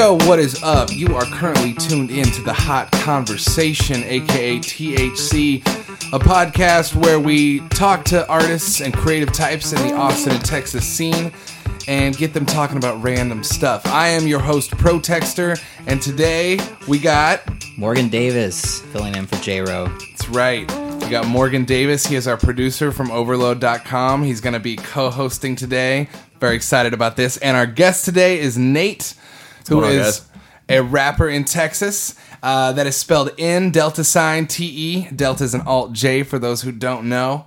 Yo, what is up? You are currently tuned in to the Hot Conversation, aka THC, a podcast where we talk to artists and creative types in the Austin and Texas scene and get them talking about random stuff. I am your host, Protextor, and today we got. Morgan Davis filling in for J Ro. That's right. We got Morgan Davis. He is our producer from Overload.com. He's going to be co hosting today. Very excited about this. And our guest today is Nate, who on, is a rapper in Texas. Uh, that is spelled N Delta sign T E. Delta is an Alt J for those who don't know.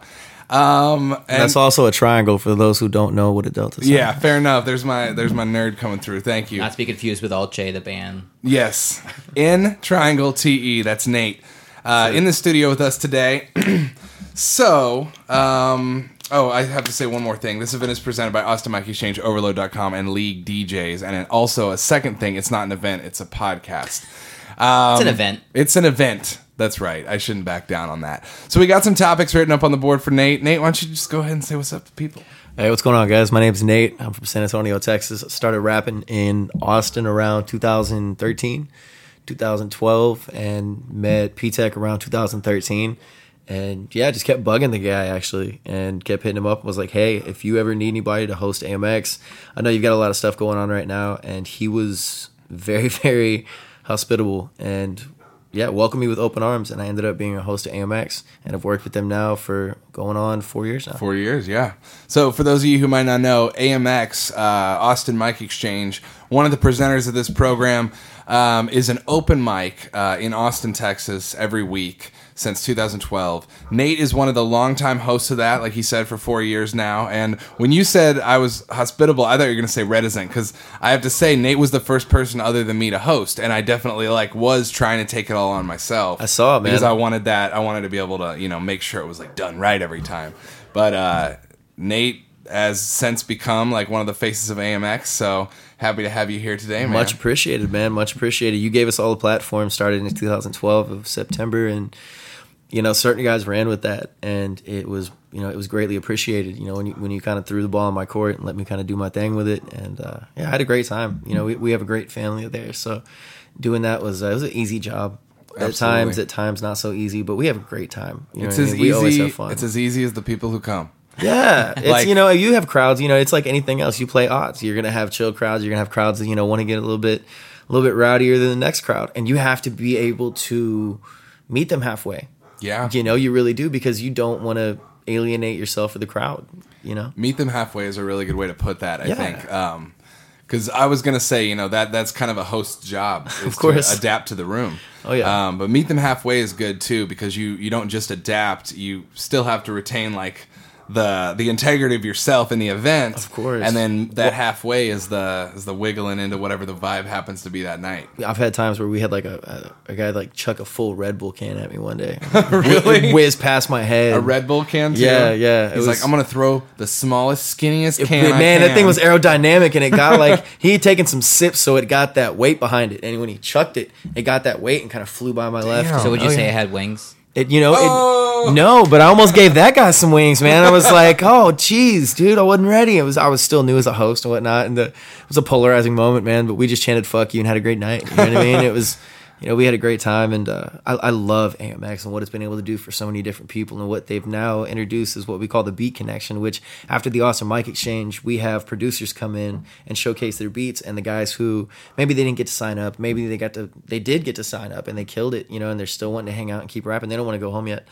Um, and That's also a triangle for those who don't know what a delta is. yeah, fair enough. There's my there's my nerd coming through. Thank you. Not to be confused with Alt J, the band. Yes. In triangle TE. That's Nate. Uh, in the studio with us today. so, um, oh, I have to say one more thing. This event is presented by Austin Mic Exchange, Overload.com, and League DJs. And also a second thing, it's not an event, it's a podcast. Um, It's an event. It's an event. That's right. I shouldn't back down on that. So we got some topics written up on the board for Nate. Nate, why don't you just go ahead and say what's up to people? Hey, what's going on, guys? My name's Nate. I'm from San Antonio, Texas. I started rapping in Austin around 2013, 2012, and met P Tech around 2013. And yeah, just kept bugging the guy actually, and kept hitting him up. Was like, hey, if you ever need anybody to host AMX, I know you've got a lot of stuff going on right now. And he was very, very hospitable and yeah, welcomed me with open arms. And I ended up being a host of AMX, and I've worked with them now for going on four years now. Four years, yeah. So for those of you who might not know, AMX, uh, Austin Mic Exchange, one of the presenters of this program um, is an open mic uh, in Austin, Texas, every week since 2012. Nate is one of the longtime hosts of that, like he said, for four years now. And when you said I was hospitable, I thought you were going to say reticent because I have to say Nate was the first person other than me to host, and I definitely like was trying to take it all on myself. I saw it, man. because I wanted that. I wanted to be able to, you know, make sure it was like done right every time. But uh, Nate has since become like one of the faces of AMX. So happy to have you here today, man. Much appreciated, man. Much appreciated. You gave us all the platform. Started in 2012 of September, and you know, certain guys ran with that, and it was you know it was greatly appreciated. You know, when you when you kind of threw the ball in my court and let me kind of do my thing with it, and uh, yeah, I had a great time. You know, we we have a great family there, so doing that was uh, it was an easy job. At Absolutely. times, at times not so easy, but we have a great time. You know it's what I as mean? We always easy. have fun. It's as easy as the people who come. Yeah, it's Like- you know you have crowds. You know it's like anything else. You play odds. You're gonna have chill crowds. You're gonna have crowds that you know want to get a little bit, a little bit rowdier than the next crowd, and you have to be able to meet them halfway. Yeah. You know you really do because you don't want to alienate yourself for the crowd. You know. Meet them halfway is a really good way to put that. I Yeah. think. Um, because I was gonna say, you know, that that's kind of a host's job, Of course. to adapt to the room. Oh, yeah. Um, but meet them halfway is good too because you you don't just adapt, you still have to retain like the the integrity of yourself in the event. Of course. And then that halfway is the is the wiggling into whatever the vibe happens to be that night. I've had times where we had like a, a, a guy like chuck a full Red Bull can at me one day. Really? It whizzed past my head. A Red Bull can too. Yeah, yeah, it He's was- like, I'm gonna throw the smallest, skinniest It- can. I man, that thing was aerodynamic and it got like he had taken some sips, so it got that weight behind it. And when he chucked it, it got that weight and kind of flew by my left. So would you Oh, say yeah. it had wings? It, you know, Oh! it, no, but I almost gave that guy some wings, man. I was like, oh, geez, dude, I wasn't ready. It was, I was still new as a host and whatnot, and the, it was a polarizing moment, man. But we just chanted "fuck you" and had a great night. You know what I mean? It was, you know, we had a great time, and uh, I, I love AMX and what it's been able to do for so many different people, and what they've now introduced is what we call the Beat Connection. Which after the Awesome Mic Exchange, we have producers come in and showcase their beats, and the guys who maybe they didn't get to sign up, maybe they got to, they did get to sign up and they killed it, you know, and they're still wanting to hang out and keep rapping. They don't want to go home yet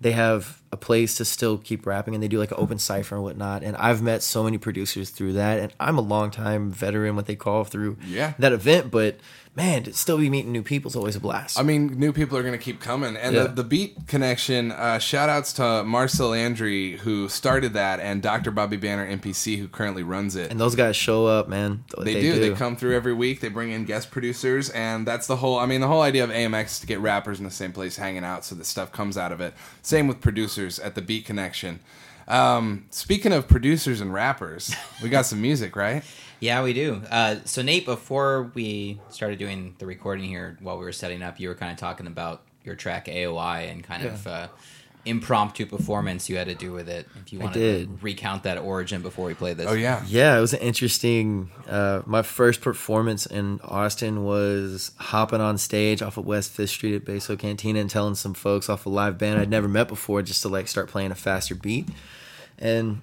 they have a place to still keep rapping and they do like an open cipher and whatnot. And I've met so many producers through that. And I'm a longtime veteran, what they call through Yeah. that event. But man, to still be meeting new people is always a blast. I mean, new people are going to keep coming. And Yeah. the, the Beat Connection, uh, shout outs to Marcel Landry, who started that, and Dr. Bobby Banner, NPC, who currently runs it. and those guys show up, man. they, do. They come through every week. They bring in guest producers, and that's the whole. I mean, the whole idea of AMX is to get rappers in the same place hanging out, so that stuff comes out of it. Same with producers at the Beat Connection. Um, speaking of producers and rappers, we got some music, right? Yeah, we do. Uh, so Nate, before we started doing the recording here, while we were setting up, you were kind of talking about your track AOI and kind of uh, impromptu performance you had to do with it. If you want to recount that origin before we play this. Oh yeah. Yeah, it was an interesting. Uh, my first performance in Austin was hopping on stage off of West Fifth Street at Beso Cantina and telling some folks off a live band I'd never met before just to like start playing a faster beat, and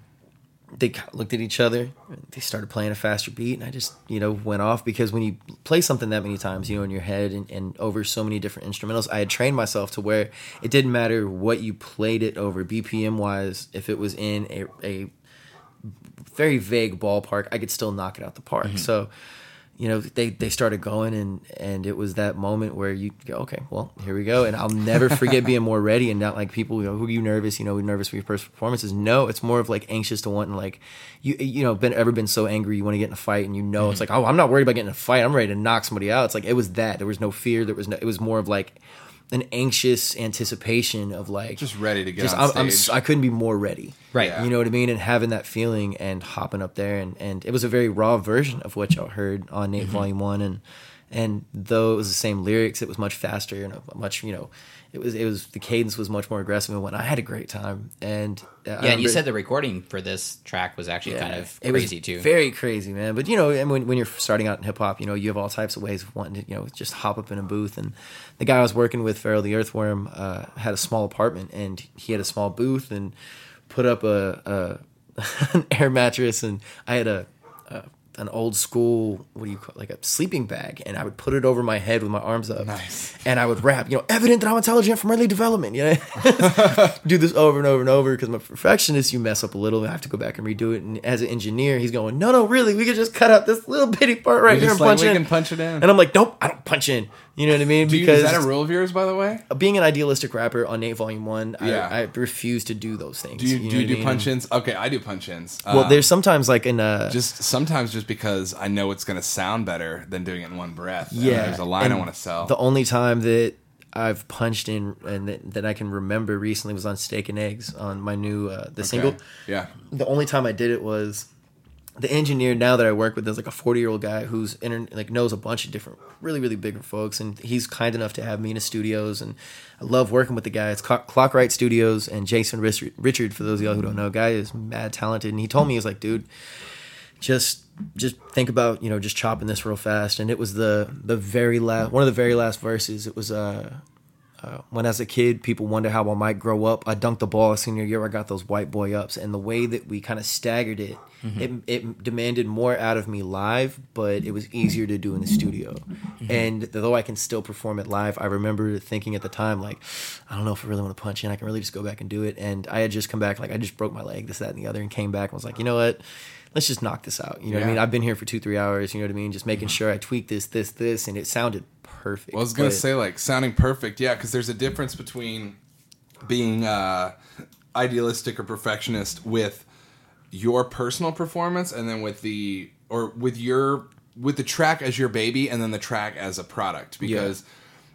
they looked at each other. They started playing a faster beat, and I just you know went off because when you play something that many times, you know, in your head and, and over so many different instrumentals, I had trained myself to where it didn't matter what you played it over BPM wise. If it was in a, a very vague ballpark, I could still knock it out the park. Mm-hmm. So, you know, they they started going and and it was that moment where you go, okay, well, here we go, and I'll never forget being more ready and not like people, you know, who are you nervous? You know, we're nervous for your first performances? No, it's more of like anxious to want and like you you know been ever been so angry you want to get in a fight and you know it's mm-hmm. like oh I'm not worried about getting in a fight I'm ready to knock somebody out. It's like it was that there was no fear there was no it was more of like an anxious anticipation of like Just ready to get just on I'm, I'm stage. s- I couldn't be more ready. Right. Yeah. You know what I mean? And having that feeling and hopping up there and, and it was a very raw version of what y'all heard on Nate mm-hmm. Volume One and and though it was the same lyrics, it was much faster and a much you know, it was it was the cadence was much more aggressive and whatnot. I had a great time and uh, Yeah, and you said the recording for this track was actually kind of it was crazy too. Very crazy, man. But you know, and when, when you're starting out in hip hop, you know, you have all types of ways of wanting to, you know, just hop up in a booth. And the guy I was working with, Farrell the Earthworm, uh, had a small apartment and he had a small booth and put up a, a an air mattress and I had a, a an old school what do you call like a sleeping bag and I would put it over my head with my arms up Nice. and I would rap you know evident that I'm intelligent from early development you know do this over and over and over because I'm a perfectionist. You mess up a little, I have to go back and redo it. And as an engineer, he's going, "No, no, really, we could just cut out this little bitty part right You're here and like, punch we in." can punch it in. And I'm like, "Nope, I don't punch in." You know what I mean? Do you, because is that a rule of yours, by the way? being an idealistic rapper on Nate Volume One, Yeah. I, I refuse to do those things. Do you, know do you do I mean? punch ins? Okay, I do punch ins. Well, there's sometimes like in uh, just sometimes just because I know it's going to sound better than doing it in one breath. Yeah, there's a line I want to sell. The only time that I've punched in and that, that I can remember recently was on Steak and Eggs on my new uh, the Okay. single. Yeah. the only time I did it was the engineer now that I work with is like a 40 year old guy who's inter- like knows a bunch of different really really big folks and he's kind enough to have me in his studios and I love working with the guy. It's Clock- Clockwright Studios and Jason Richard, for those of y'all who don't know. Guy is mad talented and he told me he was like dude just just think about you know just chopping this real fast. And it was the the very last one of the very last verses. It was uh uh, when as a kid people wonder how I might grow up. I dunked the ball senior year. I got those white boy ups, and the way that we kind of staggered it, mm-hmm. it, it demanded more out of me live, but it was easier to do in the studio. Mm-hmm. And though I can still perform it live, I remember thinking at the time like, I don't know if I really want to punch in. I can really just go back and do it. And I had just come back like I just broke my leg, this, that, and the other, and came back and was like, you know what? Let's just knock this out. You know what I mean? I've been here for two, three hours. You know what I mean? Just making mm-hmm. sure I tweak this, this, this, and it sounded perfect. Well, I was gonna But- say like sounding perfect, yeah, because there's a difference between being uh, idealistic or perfectionist with your personal performance, and then with the or with your with the track as your baby, and then the track as a product. Because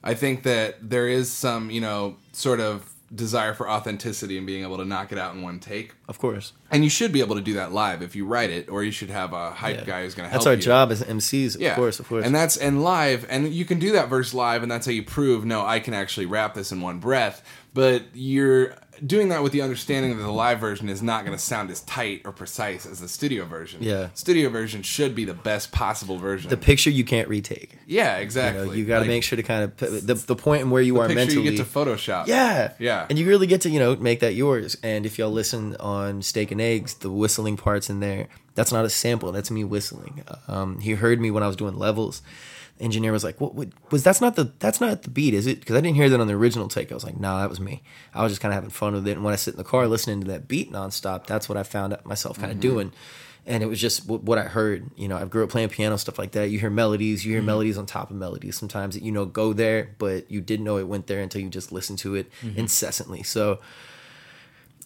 I think that there is some you know sort of desire for authenticity and being able to knock it out in one take. of course. And you should be able to do that live if you write it, or you should have a hype Yeah. guy who's going to help That's our you. job as MCs, of course, of course. And that's and live, and you can do that verse live, and that's how you prove no, I can actually rap this in one breath. But you're doing that with the understanding that the live version is not going to sound as tight or precise as the studio version. Yeah. studio version should be the best possible version. the picture you can't retake. yeah, You exactly. know, you got to Like, make sure to kind of put the the point in where you are mentally. you get to Photoshop. yeah, Yeah. and you really get to you know make that yours. And if y'all listen on Steak and Eggs, the whistling parts in there, that's not a sample. That's me whistling. Um, he heard me when I was doing levels. Engineer was like, "What, what was that's not the that's not the beat, is it?" Because I didn't hear that on the original take. I was like, "No, that was me." I was just kind of having fun with it. And when I sit in the car listening to that beat nonstop, that's what I found myself kind of mm-hmm. doing. And it was just wh- what I heard. You know, I grew up playing piano stuff like that. You hear melodies, you hear mm-hmm. melodies on top of melodies. Sometimes that you know go there, but you didn't know it went there until you just listened to it mm-hmm. incessantly. So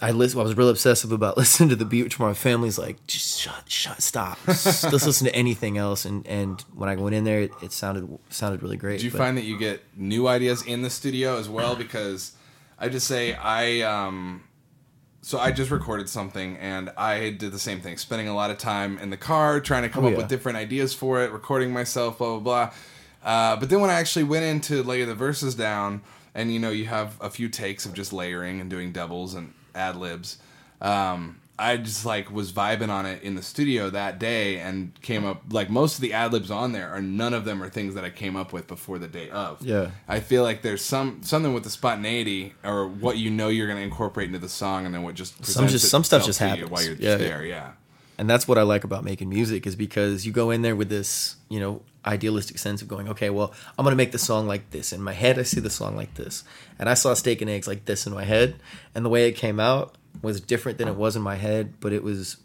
I listen. I was real obsessive about listening to the beat, which my family's like, just shut, shut, stop. Just listen to anything else. And and when I went in there, it, it sounded sounded really great. Do you but- find that you get new ideas in the studio as well? Because I just say I um so I just recorded something and I did the same thing, spending a lot of time in the car trying to come Oh, up yeah. with different ideas for it, recording myself, blah blah blah. Uh, but then when I actually went in to lay the verses down, and you know you have a few takes of just layering and doing doubles and ad libs. Um, I just like was vibing on it in the studio that day and came up like most of the ad libs on there are none of them are things that I came up with before the day of. Yeah. I feel like there's some something with the spontaneity or what you know you're going to incorporate into the song and then what just Some just- some stuff just happens. while you're Yeah. there. Yeah. and that's what I like about making music is because you go in there with this, you know, idealistic sense of going, okay, well, I'm gonna make the song like this. In my head, I see the song like this, and I saw Steak and Eggs like this in my head, and the way it came out was different than it was in my head, but it was,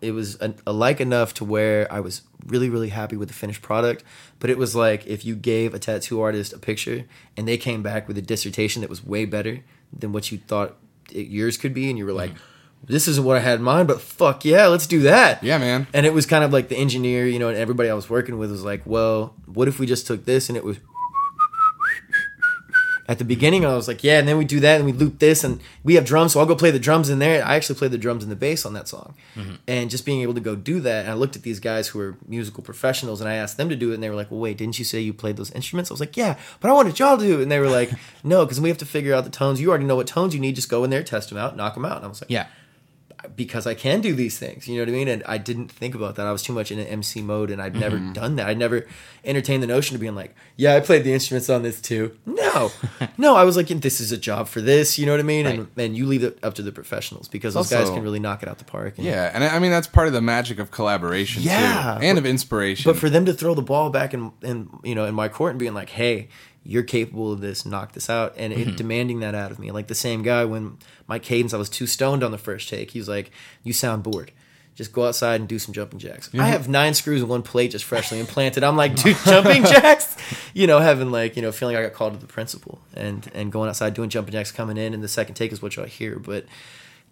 it was alike enough to where I was really, really happy with the finished product. But it was like if you gave a tattoo artist a picture and they came back with a dissertation that was way better than what you thought it, yours could be, and you were like. Mm-hmm. This isn't what I had in mind, but fuck yeah, let's do that. Yeah, man. And it was kind of like the engineer, you know, and everybody I was working with was like, well, what if we just took this and it was. At the beginning, I was like, yeah, and then we do that and we loop this and we have drums, so I'll go play the drums in there. I actually played the drums and the bass on that song. Mm-hmm. And just being able to go do that, and I looked at these guys who were musical professionals and I asked them to do it, and they were like, well, wait, didn't you say you played those instruments? I was like, yeah, but I wanted y'all to do it. And they were like, no, because we have to figure out the tones. You already know what tones you need, just go in there, test them out, knock them out. And I was like, Yeah. Because I can do these things. You know what I mean? And I didn't think about that. I was too much in an MC mode, and I'd never mm-hmm. done that. I'd never entertained the notion of being like, "Yeah, I played the instruments on this too." No, no. I was like, "This is a job for this." You know what I mean? And Right. and you leave it up to the professionals because those guys can really knock it out the park. And- Yeah, and I I mean that's part of the magic of collaboration Yeah, too, and but- of inspiration. But for them to throw the ball back in, in you know in my court and being like, "Hey, you're capable of this. Knock this out," and it mm-hmm. demanding that out of me, like the same guy when my cadence, I was too stoned on the first take. He was like, "You sound bored." Just go outside and do some jumping jacks. I mm-hmm. have nine screws and one plate just freshly implanted. I'm like, dude, jumping jacks. You know, having like, you know, feeling like I got called to the principal and and going outside doing jumping jacks, coming in, and the second take is what y'all hear. But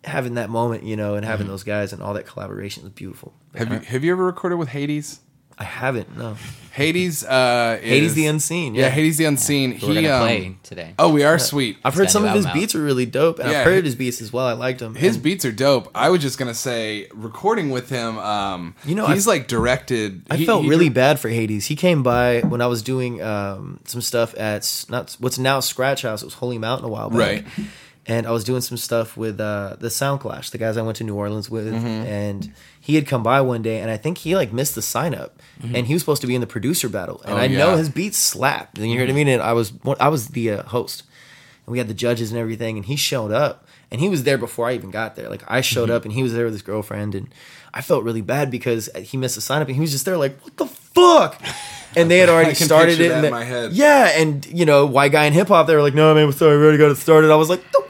having that moment, you know, and having mm-hmm. those guys and all that collaboration is beautiful. have uh-huh. you have you ever recorded with Hades? I haven't. No. Hades, uh, is, Hades the Unseen, Yeah, yeah. Hades the Unseen. Who we're he, gonna um, play today. Oh, we are sweet. I've heard got some new of his album out. beats are really dope, and Yeah, I've heard he- his beats as well. I liked them. His And beats are dope. I was just gonna say, recording with him. Um, You know, he's I- like directed. I he- felt he really dir- bad for Hades. He came by when I was doing um, some stuff at s- not what's now Scratch House. It was Holy Mountain a while back. Right. And I was doing some stuff with uh, the Sound Clash, the guys I went to New Orleans with, Mm-hmm. and he had come by one day, and I think he like missed the sign up, and he was supposed to be in the producer battle, and Mm-hmm. Oh, I know his beats slapped. You know what I mean? And I was I was the uh, host, and we had the judges and everything, and he showed up, and he was there before I even got there. Like I showed Mm-hmm. up, and he was there with his girlfriend, and I felt really bad because he missed the sign up, and he was just there like, what the fuck. And they had already started it. in the- my head. Yeah, and you know, white guy in hip hop, they were like, "No, man, sorry, we already got it started." I was like, "The way he was."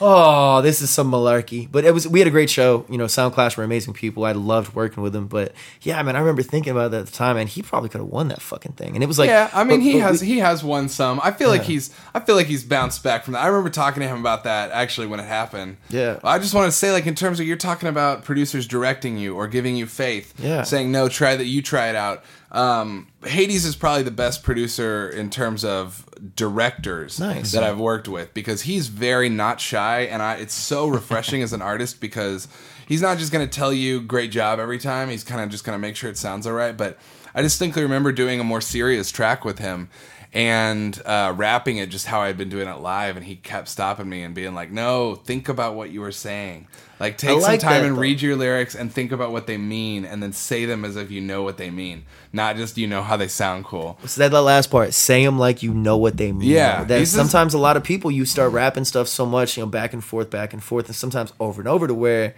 Oh, this is some malarkey. But it was we had a great show. You know, Sound Clash were amazing people. I loved working with them. But yeah, man, I remember thinking about that at the time, and he probably could have won that fucking thing. And it was like, yeah, I mean, but- he but has we- he has won some. I feel like he's I feel like he's bounced back from that. I remember talking to him about that actually when it happened. Yeah. I just want to say, like, in terms of you're talking about producers directing you or giving you faith, Yeah. saying no, try that, you try it out. Um, Hades is probably the best producer in terms of directors Nice. that I've worked with because he's very not shy, and I it's so refreshing as an artist because he's not just going to tell you great job every time. He's kind of just going to make sure it sounds all right. But I distinctly remember doing a more serious track with him and uh, rapping it just how I'd been doing it live, and he kept stopping me and being like, "No, think about what you were saying. Like, take like some time that, and though. read your lyrics and think about what they mean, and then say them as if you know what they mean, not just you know how they sound cool." So that, last part, say them like you know what they mean. Yeah, That he's just- sometimes a lot of people you start rapping stuff so much, you know, back and forth, back and forth, and sometimes over and over to where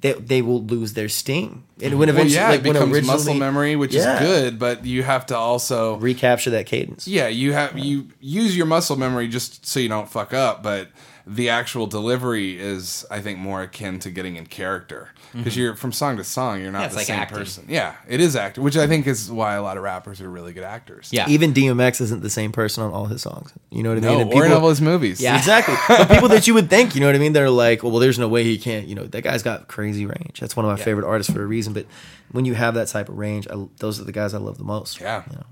they they will lose their sting. And when Well, eventually, yeah, like it becomes muscle memory, which Yeah. is good, but you have to also recapture that cadence. Yeah, you have you use your muscle memory just so you don't fuck up, but the actual delivery is, I think, more akin to getting in character because you're from song to song, you're not Yeah, the like same acting. person. Yeah, it is acting, which I think is why a lot of rappers are really good actors. Yeah. Even DMX isn't the same person on all his songs. You know what I mean? no, And or in all his movies. Yeah. Exactly. but people that you would think, you know what I mean? They're like, well, well, there's no way he can't. You know, that guy's got crazy range. That's one of my favorite artists for a reason. But when you have that type of range, I, those are the guys I love the most. Yeah. You know?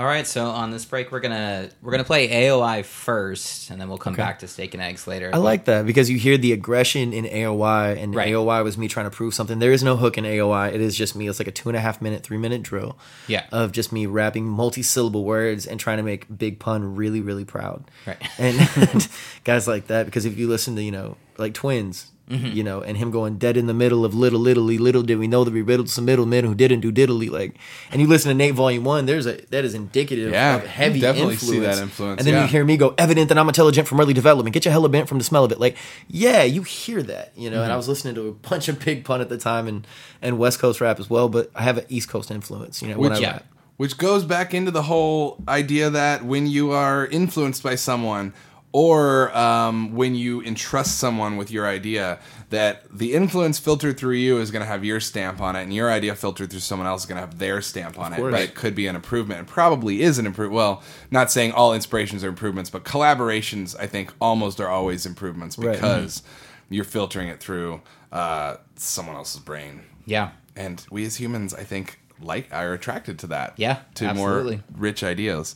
All right, so on this break, we're gonna we're gonna play AOI first, and then we'll come back to steak and eggs later. I like that because you hear the aggression in AOI, and Right. AOI was me trying to prove something. There is no hook in AOI. It is just me. It's like a two and a half minute, three minute drill. Yeah. Of just me rapping multi syllable words and trying to make Big Pun really, really proud. Right. And guys like that, because if you listen to, you know, like Twinz, Mm-hmm. you know, and him going dead in the middle of little Italy, little did we know that we riddled some middlemen who didn't do diddly. Like, and you listen to Nate Volume One, there's a that is indicative Yeah, of heavy definitely influence. see that influence, And then yeah. you hear me go, evident that I'm intelligent from early development. Get your hella bent from the smell of it. Like, yeah, you hear that, you know. Mm-hmm. And I was listening to a bunch of Big Pun at the time and and West Coast rap as well, but I have an East Coast influence, you know. when Which- I yeah. rap. Which goes back into the whole idea that when you are influenced by someone or um, when you entrust someone with your idea, that the influence filtered through you is going to have your stamp on it, and your idea filtered through someone else is going to have their stamp on it. But it could be an improvement, and probably is an improvement. Well, not saying all inspirations are improvements, but collaborations, I think, almost are always improvements Right. because you're filtering it through uh, someone else's brain Yeah, and we as humans i think like are attracted to that Yeah, to absolutely. more rich ideas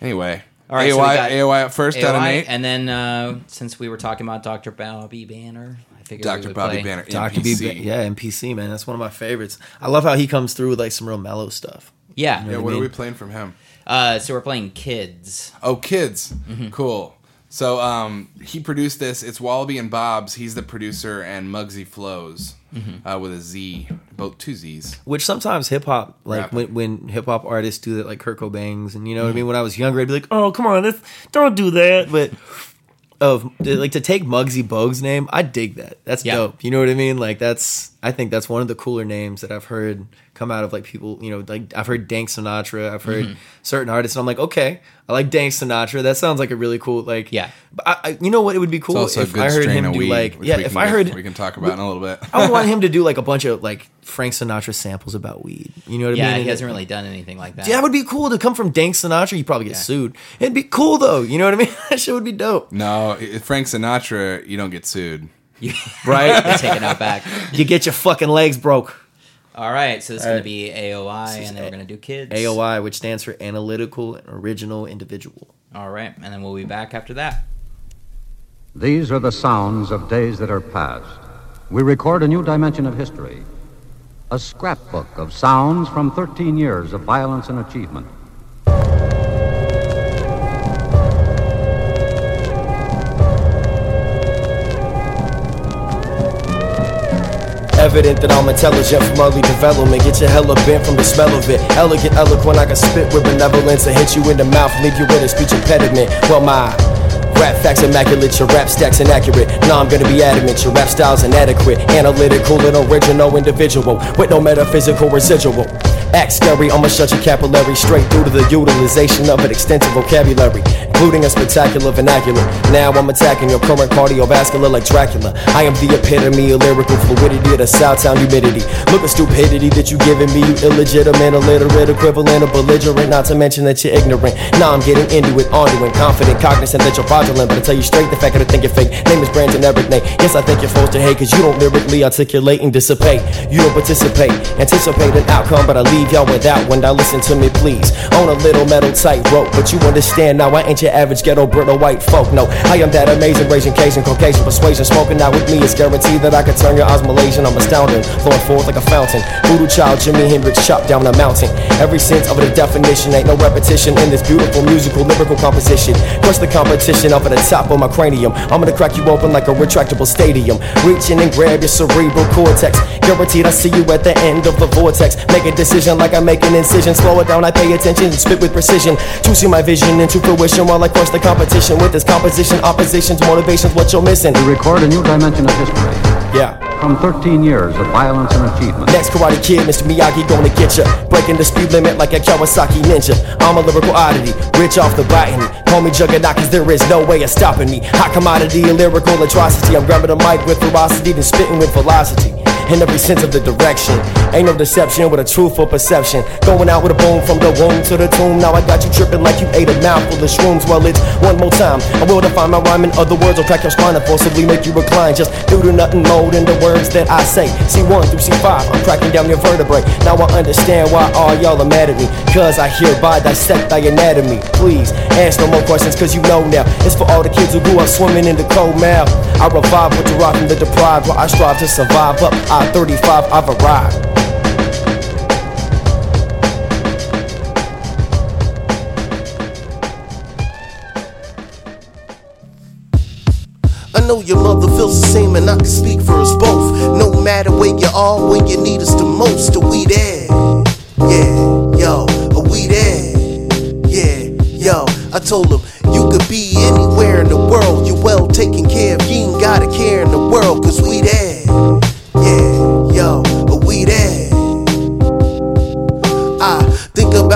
anyway All right, AOI, so we got AOI at first out of AOI, Nate. and then uh, since we were talking about Dr. Bobby Banner, I figured Dr. Bobby play- Banner, Dr. B, yeah, NPC, man. That's one of my favorites. I love how he comes through with like some real mellow stuff. Yeah, Yeah, I what are mean? we playing from him? Uh, so we're playing Kids. Oh, kids. Mm-hmm. Cool. So um, he produced this. It's Wallaby and Bob's. He's the producer, and Muggsy Flows Mm-hmm. uh, with a Z, both two Z's. Which sometimes hip hop, like when, when hip hop artists do that, like Kurt Cobain's, and you know what I Mm-hmm. mean. When I was younger, I'd be like, "Oh, come on, that's, don't do that." But of like to take Muggsy Bogues' name, I dig that. That's Yeah. dope. You know what I mean? Like that's I think that's one of the cooler names that I've heard come out of like people. You know, like I've heard Dank Sinatra. I've heard Mm-hmm. certain artists, and I'm like, okay, I like Dank Sinatra. That sounds like a really cool like. Yeah. But I, I, you know what? It would be cool if I heard him do weed. like yeah. If I get- heard we can talk about in a little bit. I would want him to do like a bunch of like Frank Sinatra samples about weed. You know what I Yeah, mean? he And hasn't it- really done anything like that. Yeah, that would be cool to come from Dank Sinatra. You probably get Yeah. sued. It'd be cool though. You know what I mean? that shit would be dope, no, Frank Sinatra, you don't get sued. right? Taking out back. you get your fucking legs broke. All right, so this is going right. to be AOI, and then we're going to do Kids. AOI, which stands for Analytical and Original Individual. All right, and then we'll be back after that. These are the sounds of days that are past. We record a new dimension of history. A scrapbook of sounds from 13 years of violence and achievement. Evident that I'm intelligent from early development. Get your hella bent from the smell of it. Elegant, eloquent, I can spit with benevolence and hit you in the mouth, leave you with a speech impediment. Well, my rap facts immaculate, your rap stacks inaccurate. Now I'm gonna be adamant, your rap style's inadequate. Analytical and original individual with no metaphysical residual. Act scary, I'ma shut your capillary straight through to the utilization of an extensive vocabulary, including a spectacular vernacular. Now I'm attacking your current cardiovascular like Dracula. I am the epitome of lyrical fluidity of the Southtown humidity. Look at stupidity that you giving me, you illegitimate, illiterate, equivalent of belligerent. Not to mention that you're ignorant. Now I'm getting into it, onto it, confident, cognizant that you're fraudulent. But I tell you straight, the fact that I think you're fake. Name is Brandon Everett. Name. Yes, I think you're forced to hate, cause you don't lyrically articulate and dissipate. You don't participate, anticipate an outcome, but I leave y'all without one. Now listen to me, please. On a little metal tight rope, but you understand now I ain't your average ghetto brittle white folk. No, I am that amazing Asian Cajun Caucasian persuasion. Smoking out with me is guaranteed that I can turn your eyes Malaysian. I'm astounding, flowing forth like a fountain. Voodoo child, Jimi Hendrix chopped down a mountain. Every sense of the definition ain't no repetition in this beautiful musical lyrical composition. Crush the competition of the top of my cranium. I'm gonna crack you open like a retractable stadium. Reaching and grab your cerebral cortex. Guaranteed I see you at the end of the vortex. Make a decision like I make an incision. Slow it down, I pay attention and spit with precision. To see my vision into fruition while I crush the competition with this composition, oppositions, motivations, what you're missing. We record a new dimension of history. Yeah. From 13 years of violence and achievement. Next Karate Kid, Mr. Miyagi gonna get ya. Breaking the speed limit like a Kawasaki ninja. I'm a lyrical oddity, rich off the botany. Call me Juggernaut cause there is no way of stopping me. Hot commodity, a lyrical atrocity. I'm grabbing the mic with ferocity, then spitting with velocity. In every sense of the direction. Ain't no deception with a truthful perception. Going out with a boom from the womb to the tomb. Now I got you tripping like you ate a mouthful of shrooms. Well, it's one more time. I will define my rhyme in other words, or crack your spine and forcibly make you recline. Just due to nothing mode in the words that I say. C1 through C5, I'm cracking down your vertebrae. Now I understand why all y'all are mad at me. Cause I hereby dissect thy anatomy. Please ask no more questions, cause you know now. It's for all the kids who grew up swimming in the cold mouth. I revive what rock from the deprived, while I strive to survive. Up I 35, I've arrived. I know your mother feels the same, and I can speak for us both. No matter where you are, when you need us the most, are we there? Yeah, yo, are we there? Yeah, yo, I told him you could be anywhere in the world. You're well taken care of, you ain't got a care in the world, cause we there.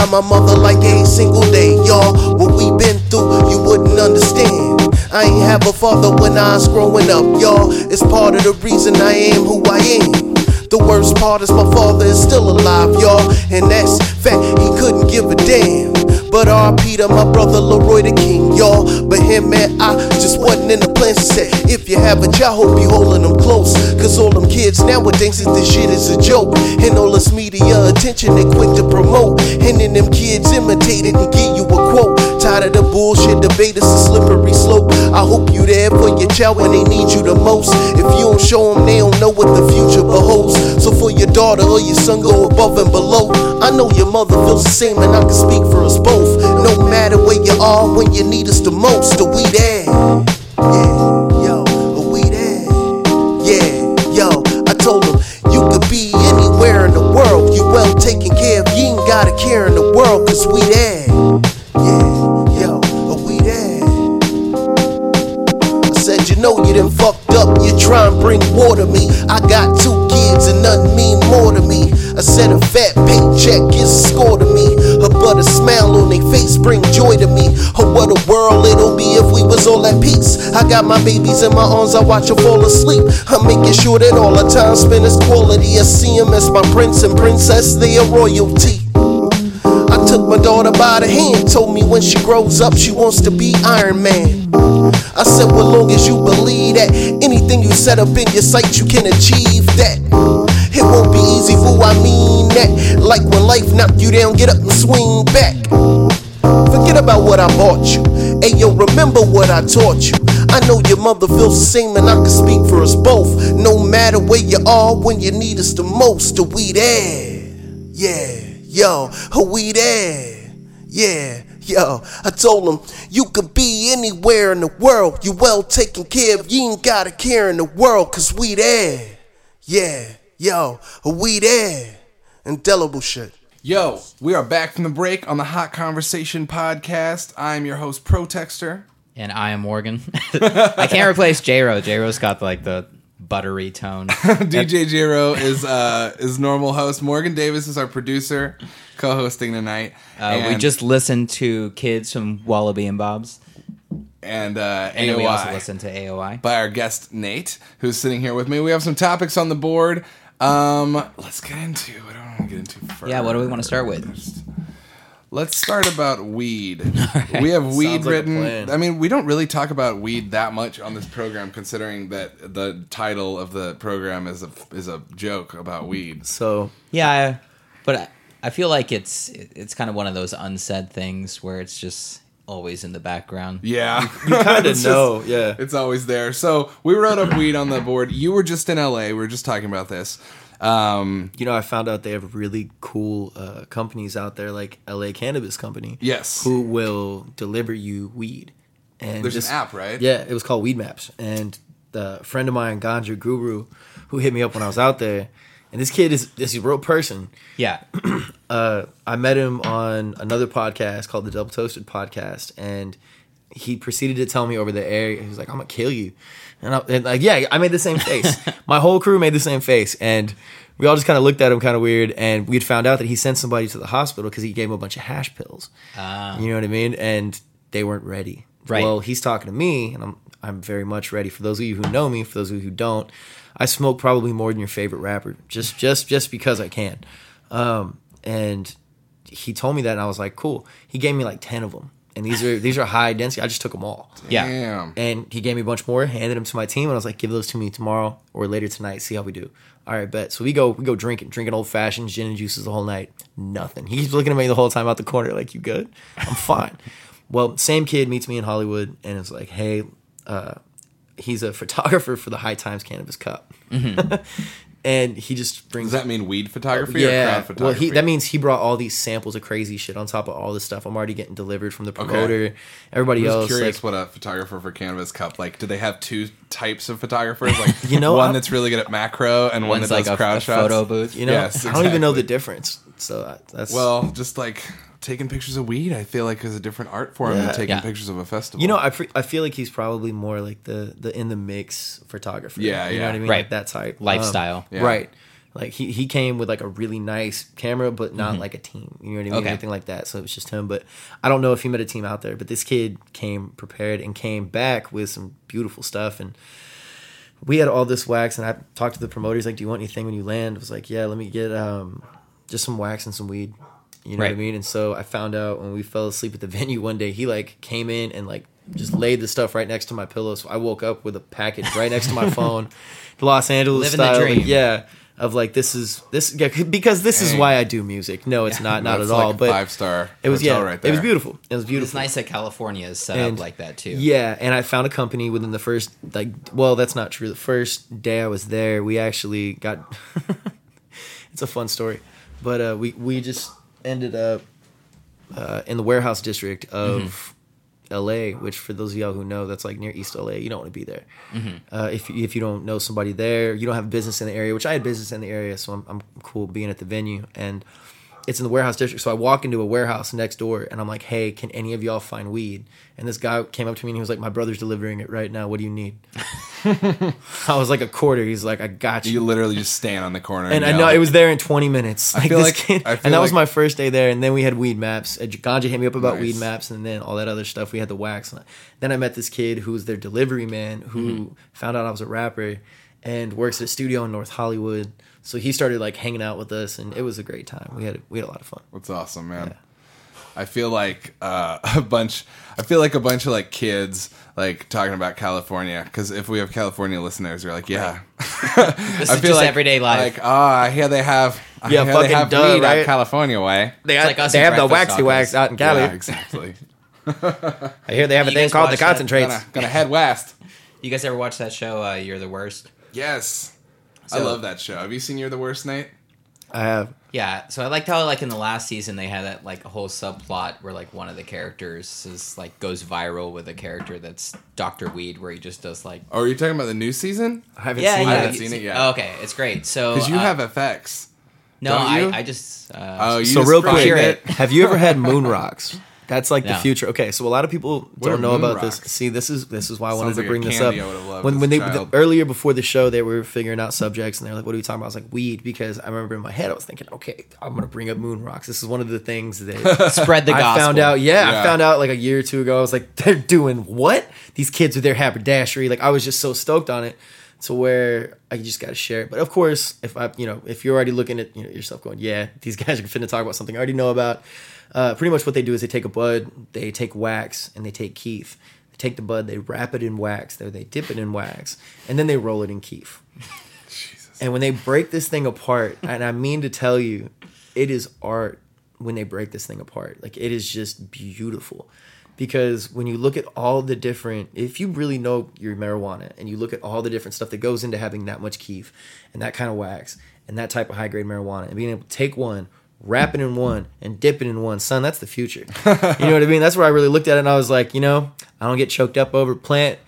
About my mother like a single day, y'all. What we been through, you wouldn't understand. I ain't have a father when I was growing up, y'all. It's part of the reason I am who I am. The worst part is my father is still alive, y'all. And that's fact, he couldn't give a damn. But RP Peter, my brother Leroy the King, y'all. But him, man, I just wasn't in the plans to say. If you have a child, hope you holding them close. Cause all them kids nowadays think this shit is a joke. And all this media attention they quick to promote. And then them kids imitate it and give you a quote. Tired of the bullshit debate, it's a slippery slope. I hope you there for your child when they need you the most. If you don't show them, they don't know what the future beholds. So for your daughter or your son, go above and below. I know your mother feels the same, and I can speak for us both. No matter where you are, when you need us the most, are we there? Yeah, done fucked up, you try and bring war to me. I got two kids and nothing mean more to me. I said a fat paycheck is a score to me. A butter smile on their face bring joy to me. Oh, what a world it'll be if we was all at peace. I got my babies in my arms, I watch them fall asleep. I'm making sure that all the time spent is quality. I see them as my prince and princess, they are royalty. Took my daughter by the hand, told me when she grows up she wants to be Iron Man. I said, well, long as you believe that anything you set up in your sight, you can achieve that. It won't be easy, fool, I mean that. Like when life knocked you down, get up and swing back. Forget about what I bought you. Hey, yo, remember what I taught you. I know your mother feels the same, and I can speak for us both. No matter where you are, when you need us the most, are we there? Eh? Yeah, yo, are we there? Yeah, yo, I told him you could be anywhere in the world. You well taken care of, you ain't got a care in the world, cause we there. Yeah, yo, are we there? Indelible shit. Yo, we are back from the break on the Hot Conversation podcast. I'm your host, Protextor. And I am Morgan. I can't replace J-Ro. J-Ro's got like the buttery tone. DJ J-Ro is uh is normal host. Morgan Davis is our producer, co-hosting tonight. Uh, we just listened to Kids from Wallaby and Bob's. and uh, And we also listened to AOI. by our guest Nate, who's sitting here with me. We have some topics on the board. Um, let's get into. What do I want to get into first? Yeah, what do we want to start with? Let's start about weed. We have weed Sounds written. plan. I mean, we don't really talk about weed that much on this program, considering that the title of the program is a is a joke about weed. So Yeah, I- but I, I feel like it's it's kind of one of those unsaid things where it's just always in the background. Yeah, you kind It's of just- know, yeah. It's always there. So we wrote up weed on the board. You were just in LA. We were just talking about this. Um, You know, I found out they have really cool uh, companies out there, like LA Cannabis Company. Yes. who will deliver you weed. And There's an app, right? Yeah, it was called Weedmaps, and the friend of mine, Ganja Guru, who hit me up when I was out there, and this kid is this is a real person. Yeah, uh, I met him on another podcast called the Double Toasted Podcast, and he proceeded to tell me over the air, he was like, "I'm gonna kill you," and, I, and like, yeah, I made the same face. My whole crew made the same face, and we all just kind of looked at him kind of weird. And we had found out that he sent somebody to the hospital because he gave him a bunch of hash pills. Ah. You know what I mean? And they weren't ready. Right. Well, he's talking to me, and I'm I'm very much ready. For those of you who know me, for those of you who don't, I smoke probably more than your favorite rapper, just just just because I can. Um, and he told me that, and I was like, cool. He gave me like ten of them, and these are these are high density. I just took them all. Yeah. And he gave me a bunch more, handed them to my team, and I was like, "Give those to me tomorrow or later tonight. See how we do." All right, bet. So we go, we go drinking, drinking old fashions, gin and juices the whole night. Nothing. He's looking at me the whole time out the corner, like, "You good?" I'm fine. well, same kid meets me in Hollywood, and is like, "Hey, uh, he's a photographer for the High Times Cannabis Cup," and he just brings Does that mean weed photography or crowd yeah, photography? well, he that means he brought all these samples of crazy shit on top of all this stuff. I'm already getting delivered from the promoter. Everybody I'm else, curious like, what a photographer for Cannabis Cup like. Do they have two types of photographers? Like You know, one I- that's really good at macro and one that like does a, crowd a shots. photo booth. you know, Yes, I don't even know the difference. So uh, that's Well, just like taking pictures of weed, I feel like is a different art form Yeah. than taking Yeah. pictures of a festival. you know, I fe- I feel like he's probably more like the the in the mix photographer. Yeah, you yeah. know what I mean, Right. Like that type Lifestyle. Um, Yeah. right? Like he he came with like a really nice camera, but not like a team. You know what I mean? Okay. Anything like that. So it was just him. But I don't know if he met a team out there. But this kid came prepared and came back with some beautiful stuff and. We had all this wax, and I talked to the promoters like, "Do you want anything when you land?" I was like, "Yeah, let me get um, just some wax and some weed." You know what I mean? And so I found out when we fell asleep at the venue one day, he like came in and like just laid the stuff right next to my pillow. So I woke up with a package right next to my phone, Los Angeles Living style, like, yeah, of like this is this yeah, because this is why I do music. No, it's not, not That's at all. like but five star. it was yeah, right there. it was beautiful. It was beautiful. It's nice that California is set And- up like that too. Yeah, and I found a company within the first like well, that's not true. The first day I was there, we actually got it's a fun story. But uh we we just ended up uh in the warehouse district of LA, which for those of y'all who know, that's like near East LA. You don't want to be there. Uh, if if you don't know somebody there, you don't have business in the area, which I had business in the area, so I'm, I'm cool being at the venue. And it's in the warehouse district. So I walk into a warehouse next door and I'm like, hey, can any of y'all find weed? And this guy came up to me and he was like, my brother's delivering it right now. What do you need? I was like, a quarter. He's like, I got you. You literally just stand on the corner. and I yell. know it was there in 20 minutes. Like feel this like- kid, I feel and that was my first day there. And then we had Weedmaps. Ganja hit me up about Nice. Weedmaps, and then all that other stuff. We had the wax. And I- then I met this kid who was their delivery man, who Mm-hmm. found out I was a rapper and works at a studio in North Hollywood. So he started like hanging out with us, and it was a great time. We had we had a lot of fun. That's awesome, man. I feel like uh, a bunch. I feel like a bunch of like kids like talking about California because if we have California listeners, you're like, yeah. This I is feel just like, everyday life. Like, ah, here they have. Yeah, fucking they have duh, weed out? California way. They, like us they have the waxy tacos. wax out in Cali. Yeah, exactly. I hear they have a thing called the watch that? concentrates. gonna, gonna head west. you guys ever watch that show? Uh, You're the worst. Yes, I love that show. Have you seen You're the Worst, Nate? I have. Yeah, so I liked how like in the last season they had that like a whole subplot where like one of the characters is like goes viral with a character that's Doctor Weed, where he just does like Oh, are you talking about the new season? I haven't yeah, seen yeah. I haven't seen it yet. Oh, okay, it's great. So Because you uh, have FX. no, don't you? I, I just uh, Oh, you so just real fucking quick, it. have you ever had moon rocks? That's like the No. future. Okay, so a lot of people What don't are know moon about rocks? this. See, this is this is why I wanted Sounds to like a bring this up. candy I would've loved When as when a they child. earlier before the show, they were figuring out subjects, and they're like, "What are we talking about?" I was like, "Weed," because I remember in my head I was thinking, "Okay, I'm gonna bring up moon rocks." This is one of the things that spread the gospel. I gospel. found out. Yeah, Yeah. I found out like a year or two ago. I was like, "They're doing what?" These kids with their haberdashery. Like I was just so stoked on it. To where I just got to share it, but of course, if I, you know, if you're already looking at you know yourself going, yeah, these guys are finna talk about something I already know about, uh, pretty much what they do is they take a bud, they take wax, and they take keef. They take the bud, they wrap it in wax, or they dip it in wax, and then they roll it in keef. Jesus. And when they break this thing apart, and I mean to tell you, it is art when they break this thing apart. Like it is just beautiful. Because when you look at all the different, if you really know your marijuana and you look at all the different stuff that goes into having that much keef and that kind of wax and that type of high grade marijuana and being able to take one, wrap it in one, and dip it in one, son, that's the future. you know what I mean? That's where I really looked at it and I was like, you know, I don't get choked up over plant,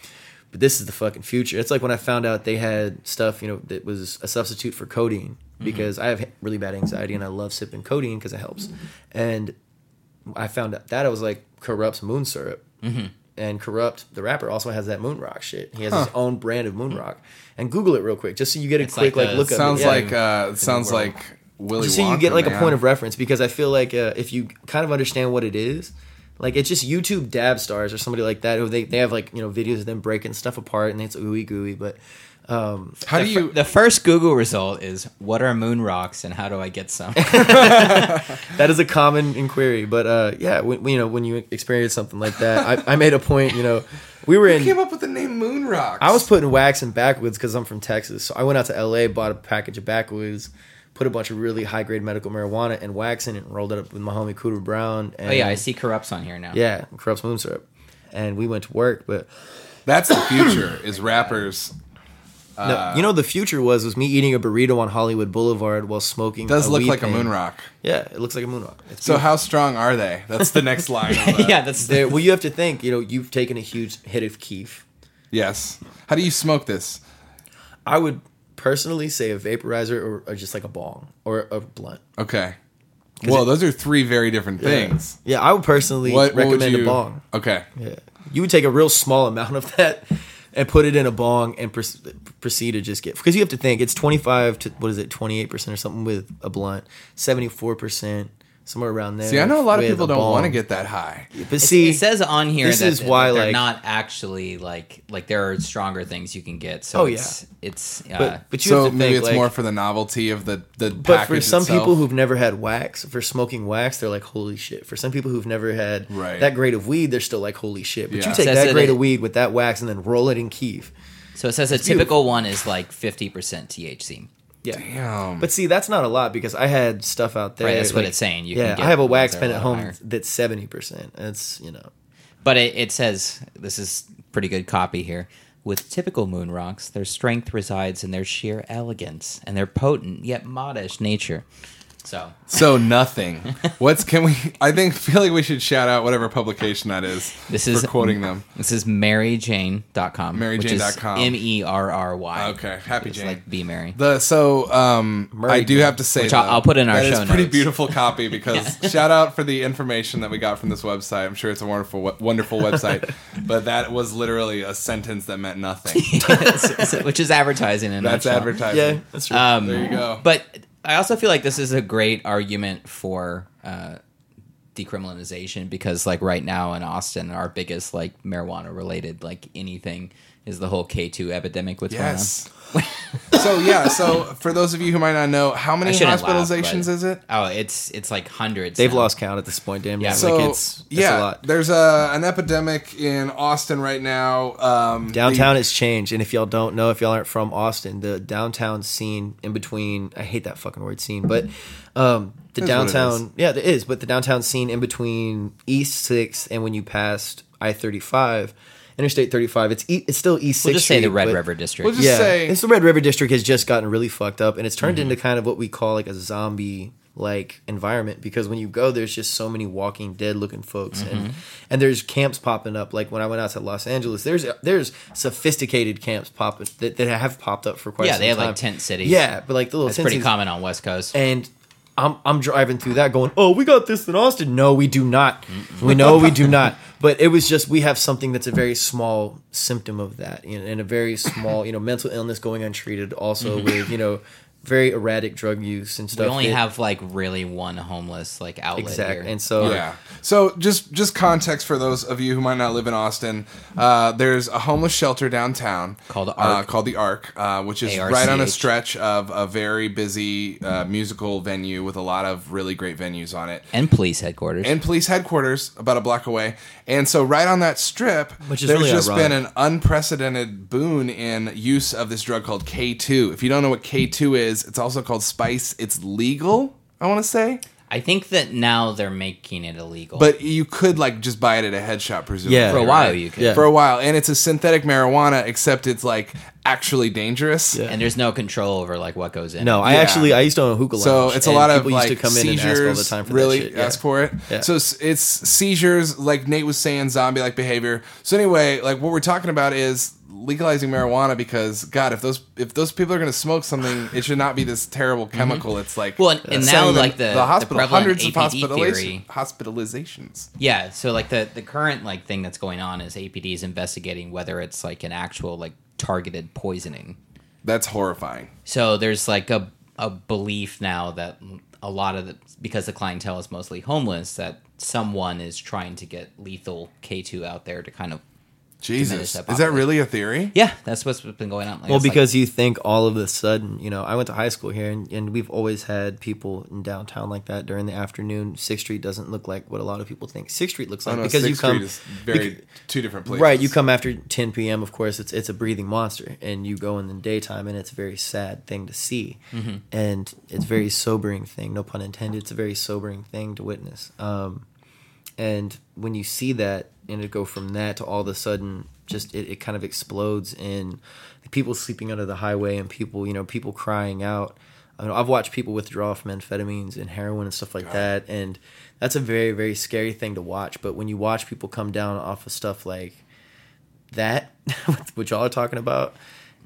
but this is the fucking future. It's like when I found out they had stuff, you know, that was a substitute for codeine mm-hmm. because I have really bad anxiety and I love sipping codeine because it helps. And I found out that I was like Kurupt's moon syrup. And Kurupt the rapper also has that moon rock shit. He has his own brand of moon rock. And Google it real quick, just so you get a It's quick like like, the- look up. Sounds Yeah. like uh, sounds like Willy just so you get like a point of reference because I feel like uh, if you kind of understand what it is, Like it's just YouTube dab stars or somebody like that who they, they have like you know videos of them breaking stuff apart and it's ooey gooey. But um, How do the, you? the first Google result is what are moon rocks and how do I get some? that is a common inquiry. But uh, yeah, when, you know when you experience something like that, I, I made a point. You know, we were Who in. came up with the name Moon Rocks? I was putting wax in backwoods because I'm from Texas. So I went out to LA, bought a package of backwoods, put a bunch of really high grade medical marijuana and wax in it, and rolled it up with my homie Cooter Brown. And, oh yeah, I see Kurupt's on here now. Yeah, Kurupt's moon syrup. And we went to work, but That's the future. is rappers no, you uh, know the future was was me eating a burrito on Hollywood Boulevard while smoking. does look like a moon rock. Yeah, it looks like a moon rock. It's So how strong are they? That's the next line. The, yeah, that's There, well, you have to think. You know, you've taken a huge hit of keef. Yes. How do you smoke this? I would personally say a vaporizer or, or just like a bong or a blunt. Okay. Well, those are three very different things. Yeah, I would personally What, what would recommend you? a bong. Okay. Yeah, you would take a real small amount of that and put it in a bong and pr- proceed to just get because you have to think it's twenty five to what is it twenty eight percent or something with a blunt, seventy four percent somewhere around there. See, I know a lot of people don't bong. want to get that high. But see, it says on here this that, is that why, they're like- not actually like like there are stronger things you can get. So Oh, it's, it's uh, but but you So have to maybe think it's like, more for the novelty of the the But for some itself. people who've never had wax, for smoking wax, they're like, holy shit. For some people who've never had Right. that grade of weed, they're still like, holy shit. But Yeah. you take that that grade it- of weed with that wax and then roll it in kief. so it says a typical one is like fifty percent THC. Yeah. Damn. But see, that's not a lot because I had stuff out there. Right, that's what it's saying. You can yeah, get I have a wax pen at home higher. that's 70%. That's, you know. But it, it says this is pretty good copy here. With typical moon rocks, their strength resides in their sheer elegance and their potent yet modest nature. So so nothing. What's can we? I think feel like we should shout out whatever publication that is. This for is- quoting them. this is merryjane.com. merryjane.com. M E R R Y. Okay, Happy It's Jane. like be Mary. The so um I do have to say Which I'll- though, I'll put in our that is show pretty beautiful copy because shout out for the information that we got from this website. I'm sure it's a wonderful wonderful website, but that was literally a sentence that meant nothing. Which is advertising in That's nutshell. advertising. Yeah, that's true. Um, There you go. But I also feel like this is a great argument for uh, decriminalization because, like, right now in Austin, our biggest like marijuana related like anything is the whole K two epidemic. What's Yes. so yeah, so for those of you who might not know, how many shouldn't laugh, hospitalizations but- is it? Oh, it's it's like hundreds. They've now. lost count at this point, damn. Yeah, Yeah, So like it's, it's yeah, a lot. there's a an epidemic in Austin right now. Um, Downtown the- has changed, and if y'all don't know, if y'all aren't from Austin, the downtown scene in between, I hate that fucking word scene, but um, the It is what it is. downtown, yeah, there is, but the downtown scene in between East Sixth and when you passed I thirty five, Interstate thirty five, it's e- it's still East Sixth. We'll just say the Red but- River District. We'll just yeah, say it's the Red River District has just gotten really fucked up, and it's turned Mm-hmm. into kind of what we call like a zombie like environment because when you go, there's just so many Walking Dead looking folks, Mm-hmm. and and there's camps popping up. Like when I went out to Los Angeles, there's there's sophisticated camps popping that, that have popped up for quite. A bit. Yeah, some they have time. like tent cities. Yeah, but like the little that's tent pretty cities- common on West Coast. and I'm I'm driving through that going, oh, we got this in Austin. No, we do not. We know we do not. But it was just we have something that's a very small symptom of that, you know, and a very small, you know, mental illness going untreated. Also mm-hmm. with you know, very erratic drug use and stuff. we only that- have like really one homeless like outlet exact, here. and so Yeah. So just just context for those of you who might not live in Austin, uh, there's a homeless shelter downtown Called uh, called the Arc, uh, which is ARCH. right on a stretch of a very busy uh, musical venue with a lot of really great venues on it. and police headquarters. And police headquarters about a block away, and so right on that strip, Which is there's really just ironic. been an unprecedented boon in use of this drug called K2. If you don't know what K2 is, it's also called Spice. It's legal, I want to say, I think that now they're making it illegal. but you could like just buy it at a head shop, presumably. Yeah. for a while you could. Yeah. for a while, and it's a synthetic marijuana, except it's like actually dangerous. Yeah. And there's no control over like what goes in. No, I Yeah. actually I used to own a hookah lounge. So it's a lot of people like used to come seizures. in and ask all the time for really that shit. Yeah. ask for it. Yeah. So it's, it's seizures, like Nate was saying, zombie-like behavior. So anyway, like what we're talking about is legalizing marijuana because God, if those if those people are going to smoke something, it should not be this terrible chemical. It's like Mm-hmm. Well, and, and now them- like the, the hospital, the hundreds of APD hospitalizations. theory. hospitalizations. Yeah, so like the the current like thing that's going on is APD is investigating whether it's like an actual like targeted poisoning. That's horrifying. So there's like a a belief now that a lot of the because the clientele is mostly homeless that someone is trying to get lethal K2 out there to kind of Jesus, that is that really a theory? yeah, that's what's been going on. Like, well, it's like- because you think all of a sudden, you know, I went to high school here, and, and we've always had people in downtown like that during the afternoon. Sixth Street doesn't look like what a lot of people think Sixth Street looks I like know because you come Street is very two different places. right. You come after 10 p.m. Of course, it's it's a breathing monster, and you go in the daytime, and it's a very sad thing to see, and it's a very sobering thing. No pun intended. It's a very sobering thing to witness. Um, and when you see that and it go from that to all of a sudden just it, it kind of explodes in people sleeping under the highway and people you know people crying out. I mean, I've watched people withdraw from amphetamines and heroin and stuff like that. And that's a very very scary thing to watch. But when you watch people come down off of stuff like that which y'all are talking about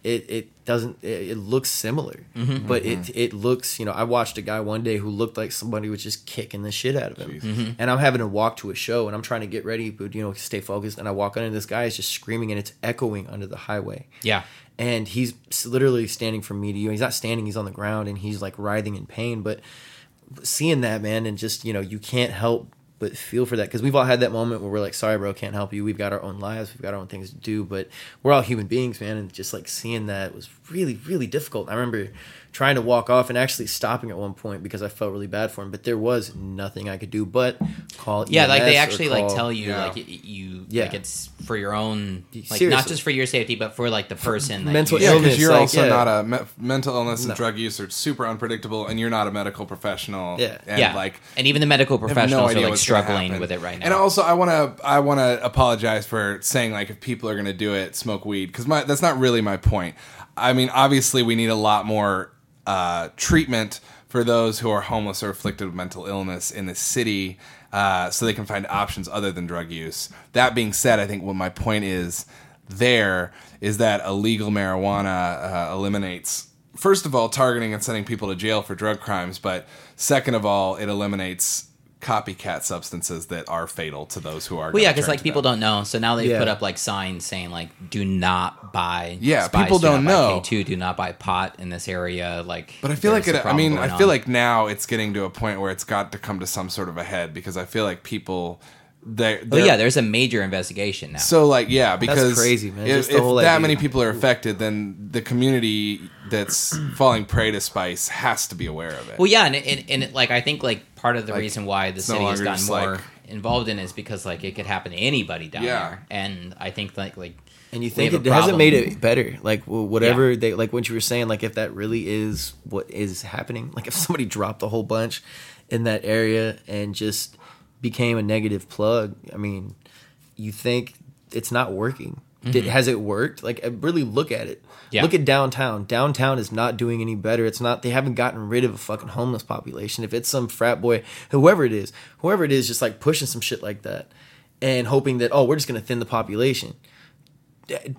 it, it doesn't it, it looks similar. Mm-hmm. But it mm-hmm. it looks you know i watched a guy one day who looked like somebody was just kicking the shit out of him. Mm-hmm. And i'm having to walk to a show and i'm trying to get ready but you know stay focused. And i walk and this guy is just screaming and it's echoing under the highway. Yeah, and he's literally standing from me to you. He's not standing; he's on the ground, and he's like writhing in pain. But seeing that man, and just you know, you can't help but feel for that because we've all had that moment where we're like, "Sorry, bro, can't help you. We've got our own lives, we've got our own things to do." But we're all human beings, man, and just like seeing that was really, really difficult. I remember trying to walk off and actually stopping at one point because I felt really bad for him, but there was nothing I could do but call. yeah. Like they EMS or actually like tell you Yeah. like you Yeah. like it's for your own like not just for your safety but for like the person that mental you- Yeah, illness, because you're like, also yeah. not a me- mental illness and No. drug use are super unpredictable, and you're not a medical professional. Yeah. and yeah, like and even the medical I have professionals no idea are like what's struggling with it right now. And also, I want to I want to apologize for saying like if people are going to do it, smoke weed because my that's not really my point. I mean, obviously, we need a lot more uh, treatment for those who are homeless or afflicted with mental illness in the city, uh, so they can find options other than drug use. That being said, I think what my point is there is that illegal marijuana uh, eliminates first of all targeting and sending people to jail for drug crimes, but second of all, it eliminates copycat substances that are fatal to those who are. Well, yeah, because like people them. don't know, so now they've Yeah. put up like signs saying like, "Do not buy." Yeah, spice, people do not don't know. K2, do not buy pot in this area. Like, But I feel like it. I mean, I feel on. like now it's getting to a point where it's got to come to some sort of a head because I feel like people. They, Oh yeah, there's a major investigation now. So like yeah, because crazy, man. If, if that idea. many people are affected, then the community that's falling prey to spice has to be aware of it. Well, yeah, and, and, and it, like I think like part of the Like, reason why the it's no city has gotten more like- involved in it is because like it could happen to anybody down Yeah. there, and I think like like And you think it a hasn't made it better? Like whatever Yeah. they like, what you were saying, like if that really is what is happening, like if somebody dropped a whole bunch in that area and just became a negative plug, I mean, you think it's not working? Did, has it worked? Like uh, really look at it. Mm-hmm. Yeah. Look at downtown. Downtown is not doing any better. It's not. They haven't gotten rid of a fucking homeless population. If it's some frat boy, whoever it is, whoever it is, just like pushing some shit like that, and hoping that oh, we're just gonna thin the population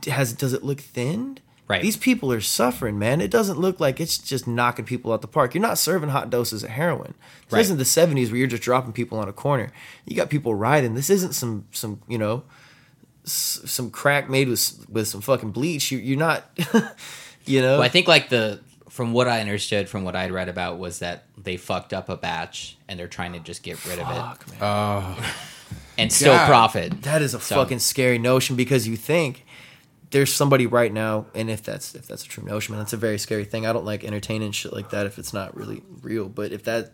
has does it look thinned? Right. These people are suffering, man. It doesn't look like it's just knocking people out the park. You're not serving hot doses of heroin. This Right. isn't the '70s where you're just dropping people on a corner. You got people riding. This isn't some some you know s- some crack made with with some fucking bleach. You, you're not, you know. Well, I think like the from what I understood from what I'd read about was that they fucked up a batch and they're trying to just get rid of it Oh and still God. profit. That is a So- fucking scary notion because you think there's somebody right now, and if that's if that's a true notion, man, that's a very scary thing. I don't like entertaining shit like that if it's not really real. But if that,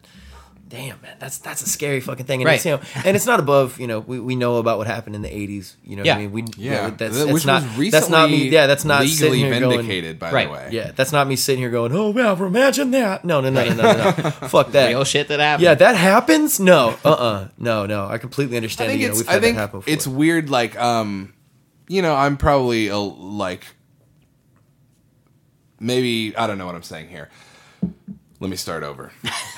damn man, that's that's a scary fucking thing. And it's, you know, and it's not above. You know, we, we know about what happened in the '80s. You know, what Yeah. I mean, we yeah, that's, Th- that's which not was recently that's not me. Yeah, that's not legally here going- vindicated. by Right. the way, yeah, that's not me sitting here going, oh well, imagine that. No, no, no, no, no, no, no. Fuck that. Real shit that happened. Yeah, that happens. No, uh, uh no, no. I completely understand. I think that, you know, it's. we've I think that happen before. it's weird. Like, um, you know, I'm probably a, like, maybe I don't know what I'm saying here. Let me start over.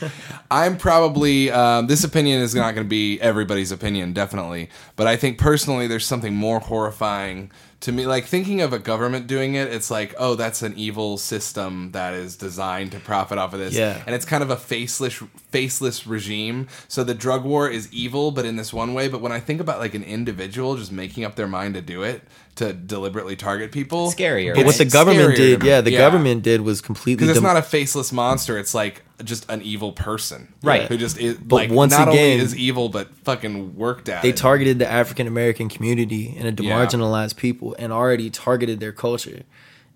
I'm probably um, this opinion is not going to be everybody's opinion, definitely. But I think personally, there's something more horrifying to me. Like thinking of a government doing it, it's like, oh, that's an evil system that is designed to profit off of this. Yeah. and it's kind of a faceless, faceless regime. So the drug war is evil, but in this one way. But when I think about like an individual just making up their mind to do it, to deliberately target people, Scarier, But what the government did, to me. yeah, the government did was completely. because it's dem- not a faceless monster. It's like just an evil person, Right. Who just is But like once not again- only is evil but fucking worked at they it. targeted the African American community and a Yeah. marginalized people and already targeted their culture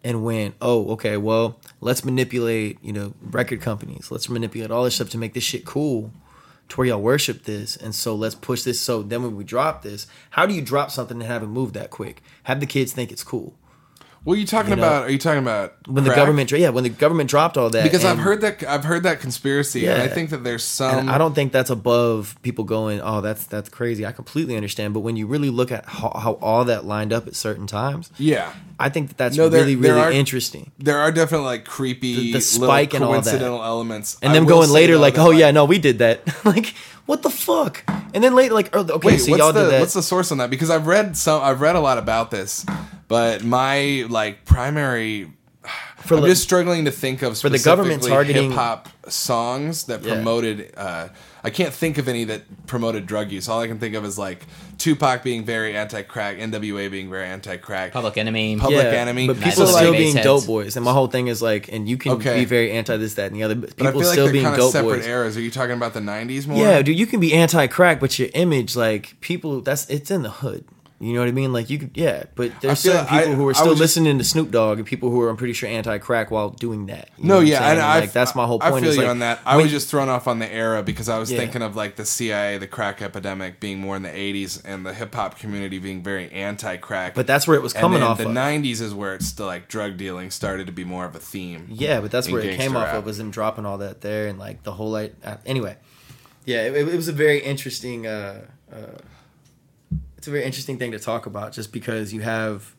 and went, oh, okay, well, let's manipulate, you know, record companies. Let's manipulate all this stuff to make this shit cool to where y'all worship this. And so let's push this. So then when we drop this, how do you drop something and have it move that quick? Have the kids think it's cool. What are you talking you know, about? Are you talking about When the government, yeah, when the government dropped all that. Because I've heard that I've heard that conspiracy, and I think that there's some. I don't think that's above people going, "Oh, that's that's crazy." I completely understand, but when you really look at how, how all that lined up at certain times, Yeah, I think that that's No, there- really really are- interesting. there are definitely like creepy, The- the spike and all that. coincidental elements, And I them going later like, "Oh yeah, no, we did that." like, what the fuck? And then later like, oh, "Okay, Wait, so what's y'all the did that." what's the source on that? Because I've read some, I've read a lot about this, but my like primary. For I'm just struggling to think of For the government targeting- hip hop songs that Yeah. promoted. Uh, I can't think of any that promoted drug use. All I can think of is like Tupac being very anti-crack, NWA being very anti-crack, Public Enemy. Public Enemy. But people little still bass being heads. dope boys, and my whole thing is like, and you can Okay. be very anti this, that, and the other. But But I people feel like still they're being kind of dope separate boys. eras. Are you talking about the '90s more? Yeah, dude, you can be anti-crack, but your image, like people, that's it's in the hood. You know what I mean? Like you could, yeah. But there's still certain like I- people who are still was just- listening to Snoop Dogg, and people who are, I'm pretty sure, anti-crack while doing that. You know No, yeah, and I like that's my whole point. I feel you like, on that. I when- was just thrown off on the era because I was Yeah. thinking of like the CIA, the crack epidemic being more in the '80s, and the hip hop community being very anti-crack. but that's where it was coming off. the of. '90s is where it's still like drug dealing started to be more of a theme. Yeah, but that's where it came gangster off rap. of was them dropping all that there and like the whole like uh, anyway. Yeah, it, it was a very interesting. Uh, uh, it's a very interesting thing to talk about, just because you have,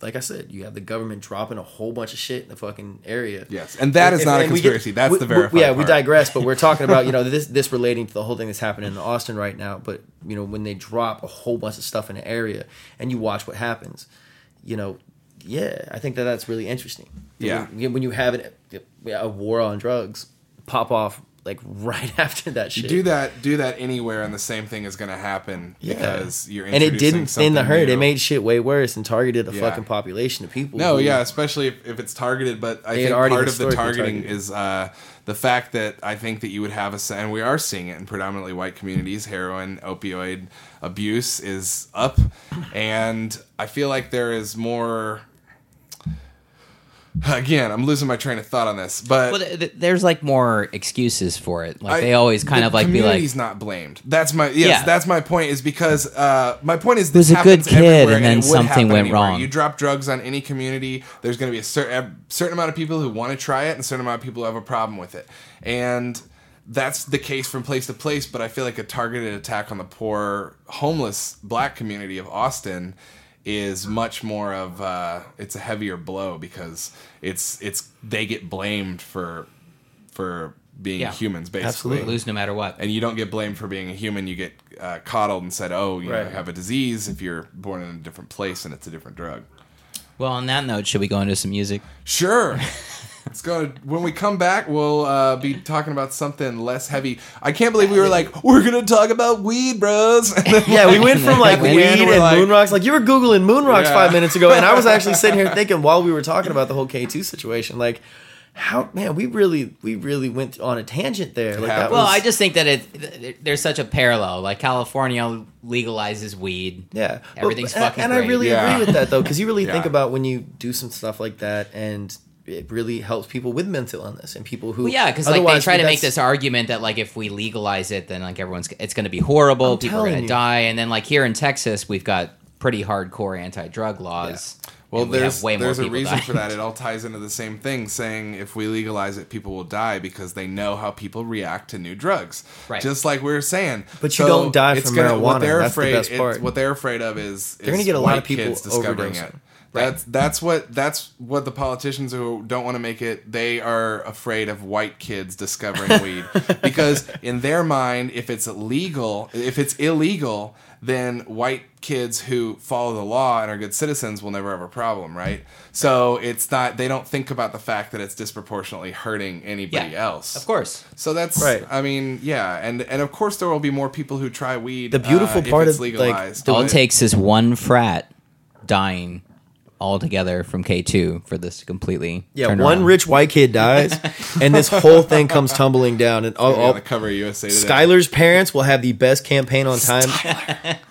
like I said, you have the government dropping a whole bunch of shit in the fucking area. Yes, and that is And- not a we get- conspiracy. That's we- the we- verified. Yeah, we digress, but we're talking about you know this this relating to the whole thing that's happening in Austin right now. But you know when they drop a whole bunch of stuff in the area and you watch what happens, you know, yeah, I think that that's really interesting. Yeah. when you, when you have an, a war on drugs pop off like right after that shit. Do that. Do that anywhere, and the same thing is going to happen Yeah. because you're. and it didn't thin the herd. new. It made shit way worse and targeted a Yeah. fucking population of people. No, who- yeah, especially if, if it's targeted. But I think part of the targeting targeted. is uh, the fact that I think that you would have a, and we are seeing it in predominantly white communities. Heroin, opioid abuse is up, and I feel like there is more. Again, I'm losing my train of thought on this, but Well, th- th- there's like more excuses for it. Like I- they always kind of like be like, community's not blamed. That's my yes. Yeah. That's my point. Is because uh, my point is was this a good kid and then would something went anywhere. wrong. You drop drugs on any community, there's going to be a certain a certain amount of people who want to try it, and a certain amount of people who have a problem with it, and that's the case from place to place. But I feel like a targeted attack on the poor, homeless black community of Austin is much more of uh, it's a heavier blow because it's it's they get blamed for for being Yeah. humans basically Absolutely. lose no matter what. and you don't get blamed for being a human. You get uh, coddled and said, "Oh, you know, have a disease if you're born in a different place and it's a different drug." Well, on that note, should we go into some music? Sure. Let's go. When we come back, we'll uh, be talking about something less heavy. I can't believe we were like, we're gonna talk about weed, bros. Then, Yeah, we went from like weed end, and like- moon rocks. Like you were googling moon rocks Yeah. five minutes ago, and I was actually sitting here thinking while we were talking about the whole K two situation, like how man, we really we really went on a tangent there. Like that happened. Well, was, I just think that it th- there's such a parallel. Like California legalizes weed. yeah, everything's But- fucking And, great. I really Yeah. agree with that though, because you really think about when you do some stuff like that, and it really helps people with mental illness and people who Well, yeah, because like they try to make this argument that like if we legalize it, then like everyone's it's going to be horrible. I'm people are going to die, and then like here in Texas, we've got pretty hardcore anti-drug laws. Well, and we there's way more there's a reason dying. for that. It all ties into the same thing, saying if we legalize it, people will die because they know how people react to new drugs. Right. Just like we were saying. But you don't die it's from gonna, marijuana. What they're That's the afraid. best it's- part. What they're afraid of is They're gonna get a lot of people kids discovering overdosing. it. That's that's what that's what the politicians who don't want to make it. They are afraid of white kids discovering weed because in their mind, if it's legal, if it's illegal, then white kids who follow the law and are good citizens will never have a problem, right? So it's not. They don't think about the fact that it's disproportionately hurting anybody Yeah, else. Of course. So that's Right. I mean, yeah, and and of course there will be more people who try weed. The beautiful uh, if part it's of, like, legalized. the- All it takes is one frat dying altogether from K2 for this to completely Yeah, turn one around. rich white kid dies, and this whole thing comes tumbling down. And all, all, the cover of USA Today. Skylar's parents will have the best campaign on time.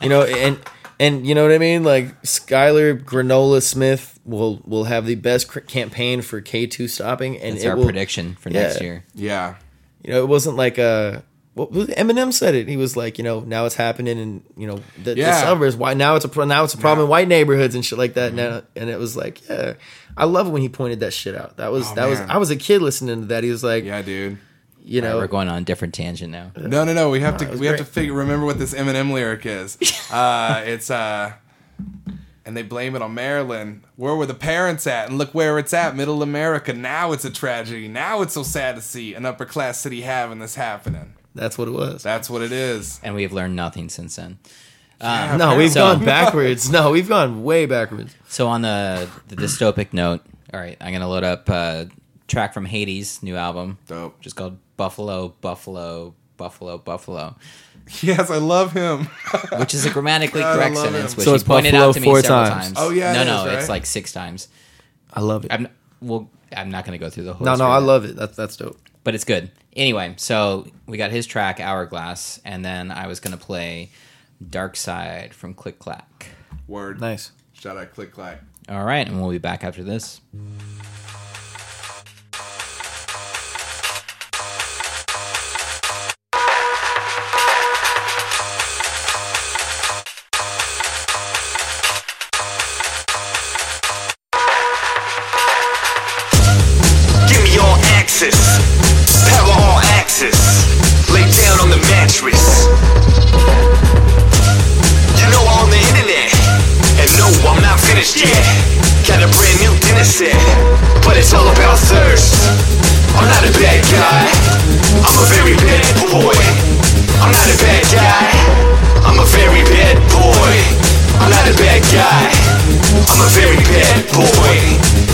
you know, and and you know what I mean. Like Skylar Granola Smith will will have the best cr- campaign for K two stopping, and It's it our will, prediction for Yeah. next year. Yeah. You know, it wasn't like a. What was Eminem said it? He was like, you know, now it's happening in you know the, the suburbs. Why now it's a now it's a problem in white neighborhoods and shit like Mm-hmm. that. Now and it was like, yeah, I love when he pointed that shit out. That was Oh, that was. I was a kid listening to that. He was like, Yeah, dude. you All right, know, we're going on a different tangent now. No, no, no. We have to was we have to figure remember what this Eminem lyric is. Uh, it's uh, and they blame it on Maryland. Where were the parents at? And look where it's at, Middle America. Now it's a tragedy. Now it's so sad to see an upper class city having this happening. That's what it was. That's what it is. And we have learned nothing since then. Um, no, we've So- gone backwards. No, we've gone way backwards. So on the the dystopic note, all right, I'm gonna load up a track from Hades' new album, Dope. which is called Buffalo, Buffalo, Buffalo, Buffalo, Yes, I love him. which is a grammatically God, correct sentence, him. which So he pointed Buffalo out to me four several times. times. Oh, yeah, no, it no, is, it's like six times. I love it. I'm not, well, I'm not gonna go through the whole. no, no, I love it. That's that's dope. But it's good. Anyway, so we got his track Hourglass, and then I was gonna play Dark Side from Click Clack. Word. Nice. Shout out Click Clack. All right, and we'll be back after this. Mattress. You know I'm on the internet, and no, I'm not finished yet. Got a brand new dinner set, but it's all about thirst. I'm not a bad guy, I'm a very bad boy. I'm not a bad guy, I'm a very bad boy. I'm not a bad guy, I'm a very bad boy.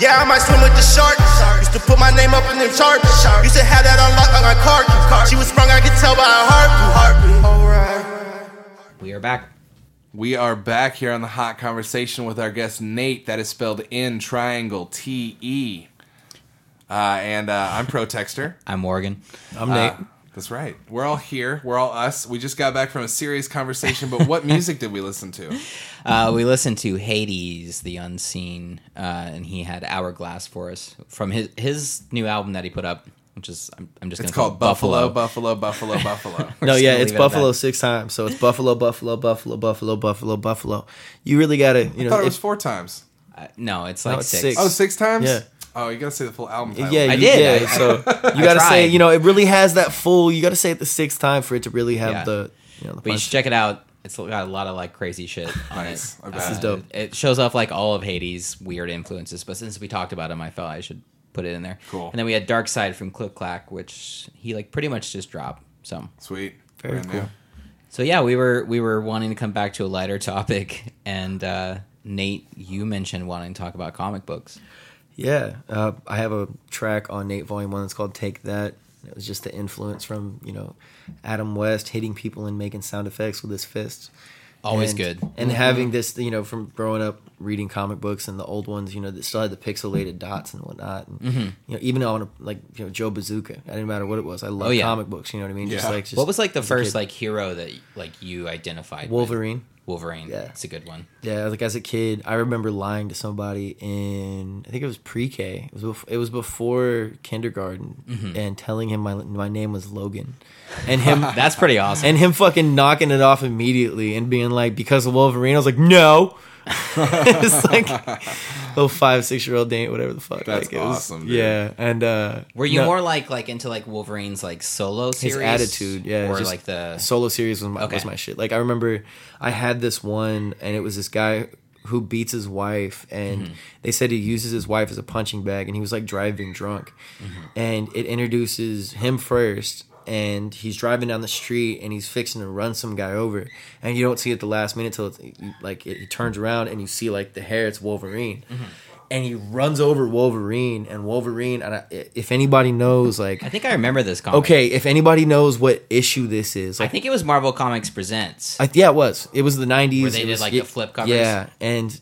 Yeah, I might swim with the sharks. Used to put my name up in them charts. Used to have that unlocked on my card. She was sprung, I could tell by her heartbeat. Alright. We are back. We are back here on the hot conversation with our guest Nate. That is spelled in triangle T E. Uh, and uh, I'm Protextor. I'm Morgan. I'm Nate. Uh, that's right. We're all here. We're all us. We just got back from a serious conversation. But what music did we listen to? Uh, we listened to Hades, the Unseen, uh, and he had Hourglass for us from his his new album that he put up, which is I'm, I'm just It's gonna call called it Buffalo, Buffalo, Buffalo, Buffalo. We're no, yeah, it's leave it Buffalo six times. So it's Buffalo, Buffalo, Buffalo, Buffalo, Buffalo, Buffalo. You really gotta, you I know, thought it if- was four times. Uh, no, it's No, like it's six. six. Oh, six times? Yeah. Oh, you gotta say the full album title. yeah, I you, did. Yeah, so you gotta say, you know, it really has that full. You gotta say it the sixth time for it to really have Yeah. the, you know, the But you should check it out. It's got a lot of like crazy shit on Nice. it. Okay. This is Uh, dope. It shows off like all of Hades' weird influences. But since we talked about him, I felt I should put it in there. Cool. And then we had Dark Side from Click Clack, which he like pretty much just dropped. So Sweet. Very Brand cool. new. so yeah, we were we were wanting to come back to a lighter topic, and uh, Nate, you mentioned wanting to talk about comic books. Yeah, uh, I have a track on Nate Volume One that's called "Take That." It was just the influence from you know Adam West hitting people and making sound effects with his fists. Always and, good. And having this, you know, from growing up reading comic books and the old ones, you know, that still had the pixelated dots and whatnot. And, Mm-hmm. You know, even on a, like you know Joe Bazooka, it didn't matter what it was. I love Oh, yeah. comic books. You know what I mean? Just like just, what was like the first kid. like hero that like you identified? with? Wolverine? Yeah. it's a good one. Yeah, like as a kid, I remember lying to somebody in I think it was pre-K. It was bef- it was before kindergarten, Mm-hmm. and telling him my my name was Logan, and him That's pretty awesome. and him fucking knocking it off immediately and being like because of Wolverine. I was like no. it's like little five six year old date whatever the fuck. That's like, it was- awesome, dude. Yeah, and uh, Were you no, more like like into like Wolverine's like solo series? his attitude, yeah, or just like the solo series was my, Okay. was my shit. Like I remember, I had this one, and it was this guy who beats his wife, and Mm-hmm. they said he uses his wife as a punching bag, and he was like driving drunk, Mm-hmm. and it introduces him first. And he's driving down the street, and he's fixing to run some guy over, and you don't see it at the last minute till it's like it, he turns around and you see like the hair. It's Wolverine, Mm-hmm. and he runs over Wolverine, and Wolverine. And I, if anybody knows, like I think I remember this comic. Okay, if anybody knows what issue this is, I think it was Marvel Comics Presents. I, yeah, it was. It was the '90s. Where they It did, was- like, yeah, the flip covers? Yeah, and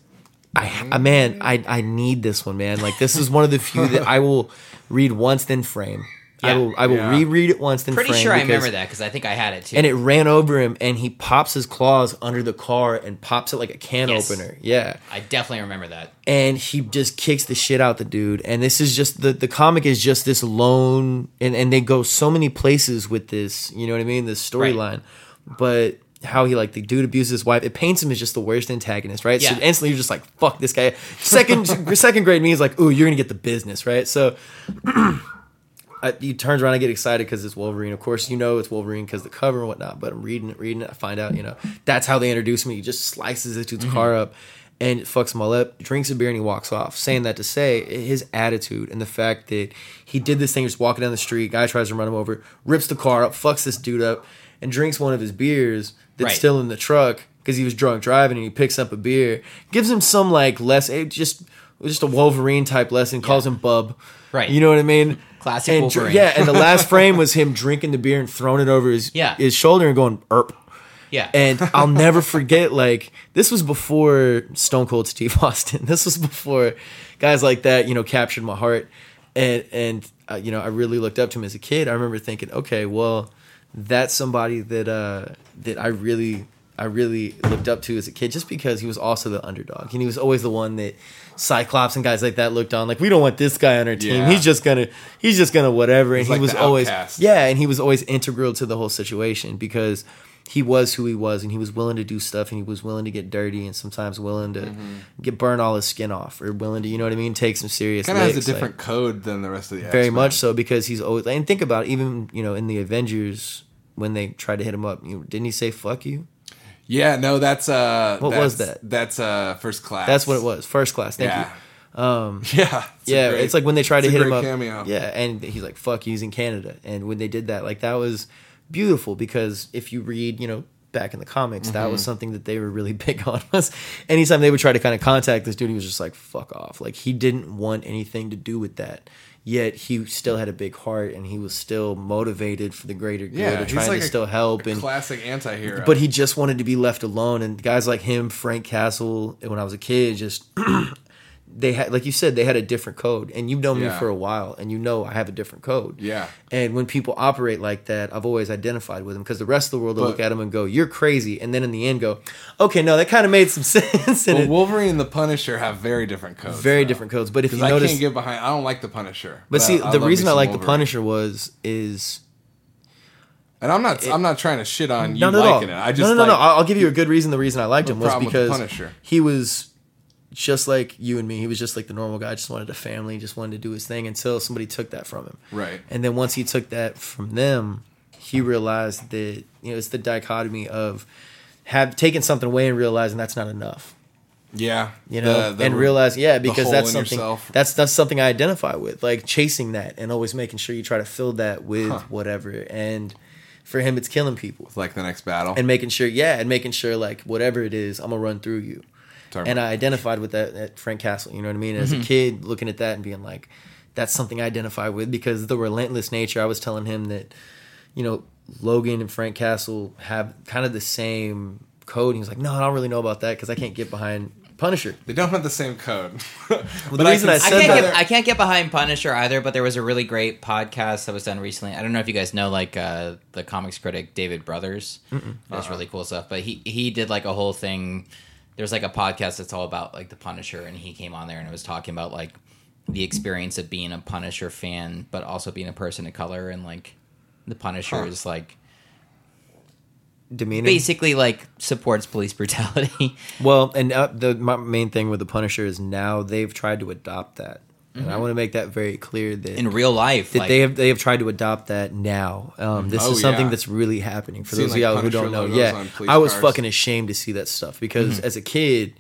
I, I man, I, I need this one, man. Like this is one of the few that I will read once then frame. I will, I will Yeah. reread it once then Pretty frame. sure I remember that because I think I had it too. And it ran over him, and he pops his claws under the car and pops it like a can Yes. opener. Yeah, I definitely remember that. and he just kicks the shit out the dude and this is just the the comic is just this lone and and they go so many places with this you know what i mean this storyline but how he like the dude abuses his wife it paints him as just the worst antagonist right Yeah. so instantly you're just like fuck this guy second second grade me is like ooh you're gonna get the business right so I, he turns around, I get excited because it's Wolverine. Of course, you know it's Wolverine because the cover and whatnot. But I'm reading it, reading it. I find out, you know, that's how they introduce me. He just slices this dude's car up and it fucks him all up. Drinks a beer and he walks off. Saying that to say his attitude and the fact that he did this thing, just walking down the street. Guy tries to run him over, rips the car up, fucks this dude up, and drinks one of his beers that's Right. still in the truck because he was drunk driving and he picks up a beer, gives him some like less, eh, just just a Wolverine type lesson, calls him Bub. Right. You know what I mean? Classic and, Wolverine. Yeah, and the last frame was him drinking the beer and throwing it over his Yeah. his shoulder and going erp. Yeah. And I'll never forget, like, this was before Stone Cold Steve Austin. This was before guys like that, you know, captured my heart. And, and uh, you know, I really looked up to him as a kid. I remember thinking, okay, well, that's somebody that, uh, that I really, I really looked up to as a kid just because he was also the underdog. And he was always the one that Cyclops and guys like that looked on, like, we don't want this guy on our team. Yeah. He's just gonna, he's just gonna whatever. And He's he like was always, yeah, and he was always integral to the whole situation because he was who he was and he was willing to do stuff and he was willing to get dirty and sometimes willing to Mm-hmm. get burn all his skin off or willing to you know what I mean take some serious Kind of has a licks, like, different code than the rest of the very X-Men. much so because he's always and think about it, even you know in the Avengers when they tried to hit him up you, didn't he say fuck you Yeah, no, that's uh, What that's- was that? That's uh, first class. that's what it was first class thank yeah. you um Yeah, it's yeah, great- it's like when they tried to hit him up. Cameo. Yeah, and he's like, "Fuck, he's in Canada." And when they did that, like that was beautiful because if you read, you know, back in the comics, that Mm-hmm. was something that they were really big on. Was anytime they would try to kind of contact this dude, he was just like, "Fuck off!" Like he didn't want anything to do with that. Yet he still had a big heart, and he was still motivated for the greater good, Yeah, and trying like to a- still help. a and classic anti-hero. but he just wanted to be left alone and guys like him frank castle when i was a kid just they had like you said they had a different code and you've known me for a while and you know i have a different code Yeah. and when people operate like that i've always identified with them because the rest of the world will But- look at them and go you're crazy and then in the end go okay no that kind of made some sense and well, it- Wolverine and the Punisher have very different codes. very though. different codes but if you I notice can't get behind. I don't like the Punisher. but see I the love reason i like the punisher was is and I'm not. I'm not trying to shit on you no, no, no. it. I just no, no, no, no. like- I'll give you a good reason. The reason I liked him was the because he was just like you and me. He was just like the normal guy. Just wanted a family. Just wanted to do his thing until somebody took that from him. Right. And then once he took that from them, he realized that you know it's the dichotomy of have taken something away and realizing that's not enough. Yeah, You know, The- the- and realize yeah because that's something yourself. that's that's something I identify with, like chasing that and always making sure you try to fill that with whatever. And for him, it's killing people. like the next battle. and making sure yeah and making sure like whatever it is i'm gonna run through you Talking and about- i identified with that at frank castle you know what i mean as Mm-hmm. a kid looking at that and being like that's something i identify with because the relentless nature i was telling him that you know logan and frank castle have kind of the same code he was like no i don't really know about that because i can't get behind punisher they don't have the same code. the but reason I I said can't that- get I can't get behind Punisher either, but there was a really great podcast that was done recently. I don't know if you guys know like uh, the comics critic David Brothers. That's really cool stuff. But he he did like a whole thing. There's like a podcast that's all about like the Punisher, and he came on there and it was talking about like the experience of being a Punisher fan, but also being a person of color, and like the Punisher is like demeanor basically like supports police brutality. Well, and uh, the my main thing with the Punisher is now they've tried to adopt that, and I want to make that very clear that in real life. that like, they have they have tried to adopt that now. Um, this Oh, is something yeah. that's really happening for those like, of y'all who don't know. Yeah, I was cars. fucking ashamed to see that stuff because Mm-hmm. as a kid,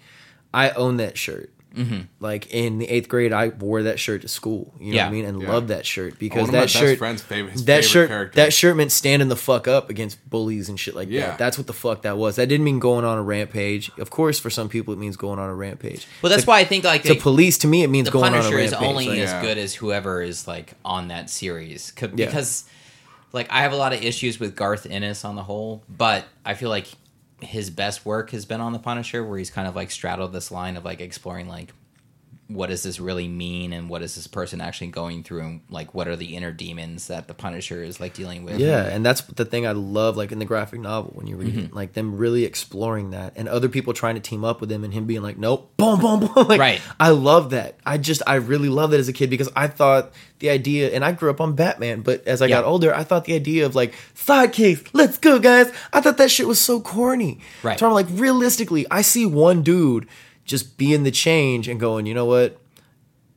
I owned that shirt. Mm-hmm. Like in the eighth grade, I wore that shirt to school. You know Yeah. what I mean, and Yeah. loved that shirt One because of my that best shirt, friend's favorite- his that favorite shirt, character. that shirt meant standing the fuck up against bullies and shit like Yeah. that. That's what the fuck that was. That didn't mean going on a rampage. Of course, for some people, it means going on a rampage. well, that's To- why I think like to they- police, to me, it means the going on a Punisher is only Like, as Yeah. good as whoever is like on that series C- Yeah. because like I have a lot of issues with Garth Ennis on the whole, but I feel like his best work has been on the Punisher, where he's kind of like straddled this line of like exploring like what does this really mean and what is this person actually going through and like what are the inner demons that the Punisher is like dealing with. Yeah, and that's the thing I love, like in the graphic novel when you read Mm-hmm. it, like them really exploring that, and other people trying to team up with him, and him being like, "Nope, boom, boom, boom." Like, Right. I love that. I just, I really love that as a kid because I thought the idea, and I grew up on Batman, but as I got older, I thought the idea of like sidekicks, let's go, guys. I thought that shit was so corny. Right. So I'm like, realistically, I see one dude just being the change and going, you know what?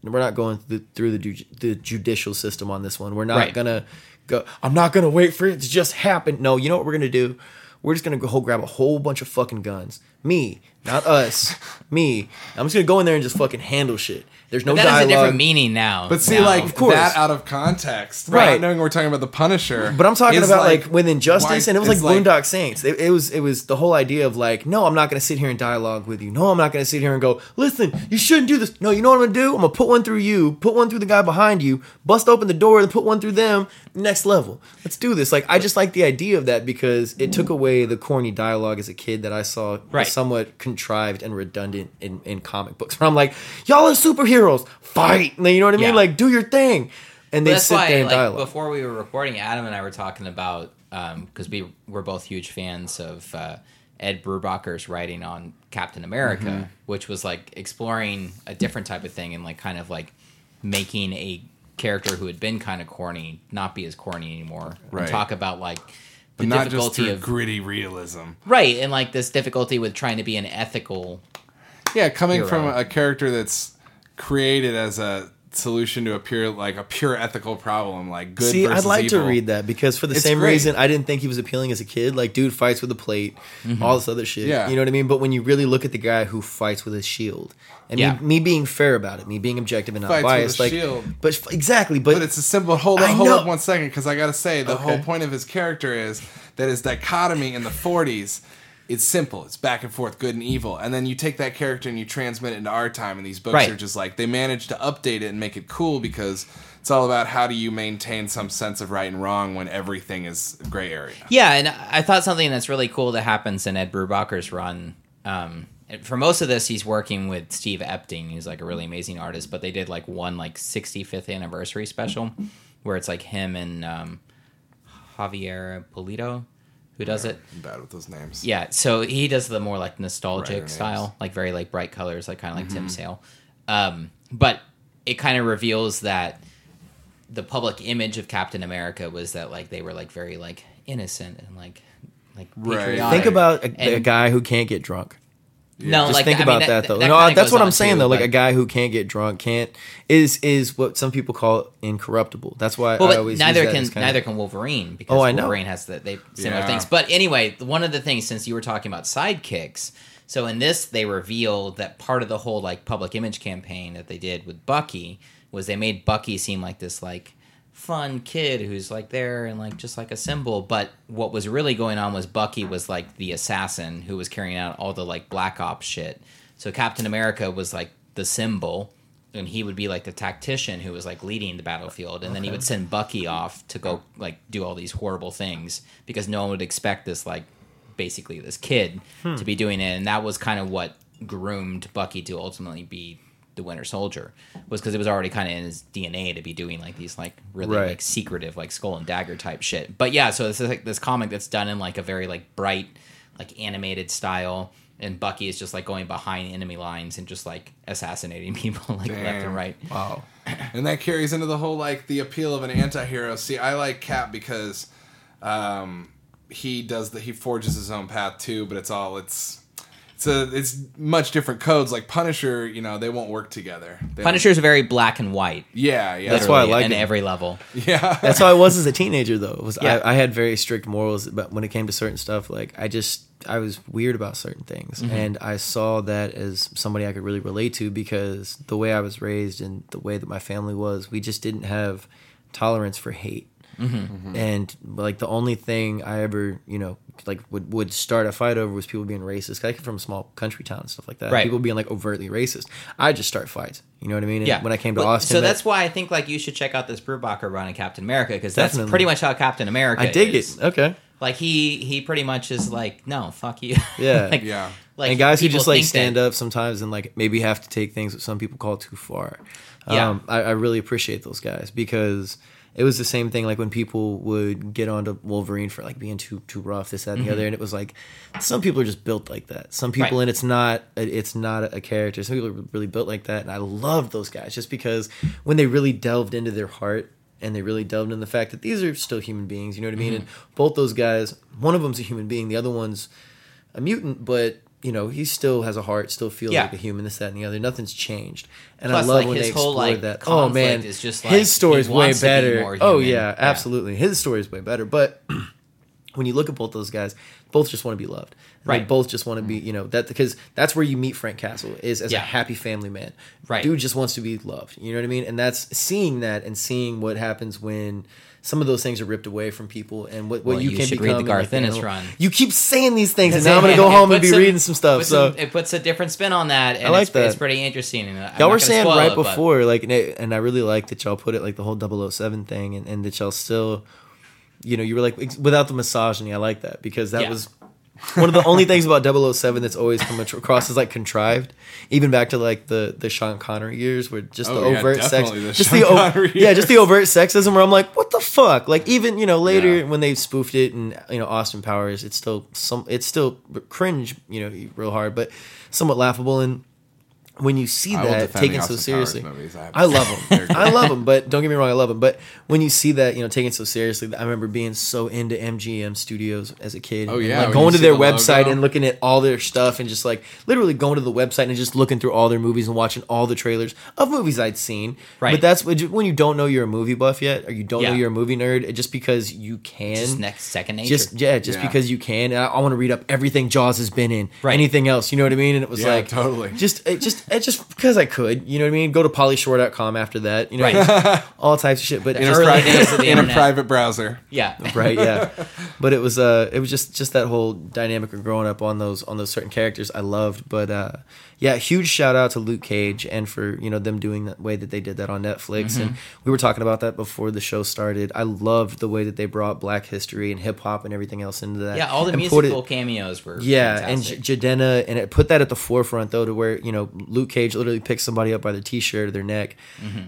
We're not going through the, through the, the judicial system on this one. We're not Right. gonna go. I'm not gonna wait for it to just happen. No, you know what we're gonna do? We're just gonna go grab a whole bunch of fucking guns, me, not us, me. I'm just gonna go in there and just fucking handle shit. There's no that has a different meaning now. But see, now. like Of course. that out of context, Right. Not knowing we're talking about the Punisher. But I'm talking about like, when Injustice, why- and it was like it's Boondock Saints. It, it was it was the whole idea of like, no, I'm not going to sit here and dialogue with you. No, I'm not going to sit here and go, listen, you shouldn't do this. No, you know what I'm going to do? I'm going to put one through you, put one through the guy behind you, bust open the door, and put one through them. Next level. Let's do this. Like, I just like the idea of that because it took away the corny dialogue as a kid that I saw Right. somewhat contrived and redundant in, in comic books. Where I'm like, y'all are superheroes, fight. You know what I mean? Yeah. Like, do your thing. And they sit why, there and like, dialogue. before we were recording, Adam and I were talking about because we were both huge fans of uh, Ed Brubaker's writing on Captain America, Mm-hmm. which was like exploring a different type of thing and like kind of like making a character who had been kind of corny not be as corny anymore. Right. And talk about like the but not difficulty through of gritty realism. right and like this difficulty with trying to be an ethical. Yeah, coming Hero. from a character that's created as a solution to a pure like a pure ethical problem, like good. See, I'd versus like to read that because for the It's same great. reason I didn't think he was appealing as a kid. Like, dude fights with a plate, mm-hmm. all this other shit. Yeah. You know what I mean? But when you really look at the guy who fights with a shield, and Yeah. me, me being fair about it, me being objective and not Fights with a biased, like, shield. but exactly, but, But it's a simple. Hold I up, hold up one second, because I gotta say the Okay. whole point of his character is that his dichotomy in the '40s. It's simple. It's back and forth, good and evil, and then you take that character and you transmit it into our time. And these books Right. are just like they managed to update it and make it cool because it's all about how do you maintain some sense of right and wrong when everything is gray area. Yeah, and I thought something that's really cool that happens in Ed Brubaker's run. Um, and for most of this, he's working with Steve Epting. He's like a really amazing artist. But they did like one like 65th anniversary special where it's like him and um, Javier Pulido who does it. I'm bad with those names. Yeah, so he does the more like nostalgic Brighter style, names. like very like bright colors, like kind of like Mm-hmm. Tim Sale. Um, but it kind of reveals that the public image of Captain America was that like they were like very like innocent and like like Right. patriotic. think about a, a guy who can't get drunk. No, Just like think I mean, about that, though. no, that's what I'm saying too, though. Like but- a guy who can't get drunk can't is is what some people call incorruptible. That's why Well, I always neither that can kinda- neither can Wolverine because Oh, I know. Wolverine has the they similar Yeah. things. But anyway, one of the things since you were talking about sidekicks, so in this they revealed that part of the whole like public image campaign that they did with Bucky was they made Bucky seem like this like fun kid who's like there and like just like a symbol but what was really going on was bucky was like the assassin who was carrying out all the like black ops shit. So captain america was like the symbol and he would be like the tactician who was like leading the battlefield and then he would send bucky off to go like do all these horrible things because no one would expect this like basically this kid hmm. to be doing it and that was kind of what groomed bucky to ultimately be the winter soldier was because it was already kind of in his dna to be doing like these like really Right. like secretive like skull and dagger type shit but yeah so this is like this comic that's done in like a very like bright like animated style and bucky is just like going behind enemy lines and just like assassinating people like left and right Wow. and that carries into the whole like the appeal of an anti-hero see i like cap because um he does the he forges his own path too but it's all it's it's a it's much different codes like punisher you know they won't work together They- punisher's very black and white yeah yeah That's why I literally, like in it. every level yeah That's how I was as a teenager, though. Was Yeah. I, I had very strict morals, but when it came to certain stuff, like I just I was weird about certain things, Mm-hmm. and I saw that as somebody I could really relate to because the way I was raised and the way that my family was, we just didn't have tolerance for hate. Mm-hmm. And like the only thing I ever, you know, like would, would start a fight over was people being racist. 'Cause I came from a small country town and stuff like that. Right. People being like overtly racist. I just start fights. You know what I mean? And yeah When I came to But- Austin, so that- that's why i think like you should check out this brubaker run in captain america because that's Definitely. pretty much how captain america I dig is. it. Okay. Like he he pretty much is like, no, fuck you. Yeah. like, Yeah. Like and guys who just like stand that- up sometimes and like maybe have to take things that some people call too far. Yeah. Um, I, I really appreciate those guys because it was the same thing like when people would get onto Wolverine for like being too too rough, this, that, and the other, and it was like some people are just built like that. Some people, Mm-hmm. Right. and it's not it's not a character. Some people are really built like that, and I love those guys just because when they really delved into their heart and they really delved into the fact that these are still human beings. You know what I mean? Mm-hmm. And both those guys, one of them's a human being, the other one's a mutant, but you know he still has a heart, still feels Yeah. like a human. This, that, and the other. Nothing's changed, and Plus, I love like, when his they whole, explore like, that. Oh man, is just, like, his story is way to be better. Oh yeah, Yeah. absolutely. His story is way better, but when you look at both those guys, both just want to be loved. And They Right. both just want to be, mm. you know, that because that's where you meet Frank Castle is as a happy family man. Right. Dude just wants to be loved. You know what I mean? And that's seeing that and seeing what happens when some of those things are ripped away from people and what, what Well, you, you can should become. read the Garth like, Ennis animal- run. You keep saying these things, and now I'm gonna go home and be some- reading some stuff. So some- it puts a different spin on that, and I like it's, that. it's pretty interesting. And y'all were saying right it, but- before, like, and, I really like that y'all put it like the whole 007 thing, and, and that y'all still, you know, you were like without the misogyny. I like that because that Yeah. was one of the only things about 007 that's always come across is like contrived, even back to like the the Sean Connery years, where just oh, the Oh, yeah, overt sex, the just Sean the o- yeah, just the overt sexism. Where I'm like, what the fuck? Like even you know later Yeah. when they spoofed it and you know Austin Powers, it's still some, it's still cringe, you know, real hard, but somewhat laughable and. When you see I that taken so Austin Powers seriously. I I love them. I love them, but don't get me wrong, I love them. But when you see that, you know, taken so seriously, I remember being so into MGM Studios as a kid. Oh, yeah, like going to their the website logo. and looking at all their stuff and just like literally going to the website and just looking through all their movies and watching all the trailers of movies I'd seen. Right. But that's when you- don't know you're a movie buff yet, or you don't know you're a movie nerd, just because you can. Just next second nature. Just yeah, just Yeah. because you can. I, I want to read up everything Jaws has been in. Right. Anything else, you know what I mean? And it was Yeah, like totally. Just it just it just because I could, you know what I mean? Go to paulyshore.com after that, you know, Right. all types of shit. But in a, private, days of the in a private browser. yeah, right, yeah. But it was uh it was just just that whole dynamic of growing up on those on those certain characters I loved. But uh yeah, huge shout out to Luke Cage and for, you know, them doing that way that they did that on Netflix. And Mm-hmm. we were talking about that before the show started. I loved the way that they brought black history and hip hop and everything else into that. yeah. All the and musical it- cameos were yeah, fantastic. and J- Jidenna, and it put that at the forefront though, to where you know Luke Cage literally picked somebody up by their t-shirt or their neck,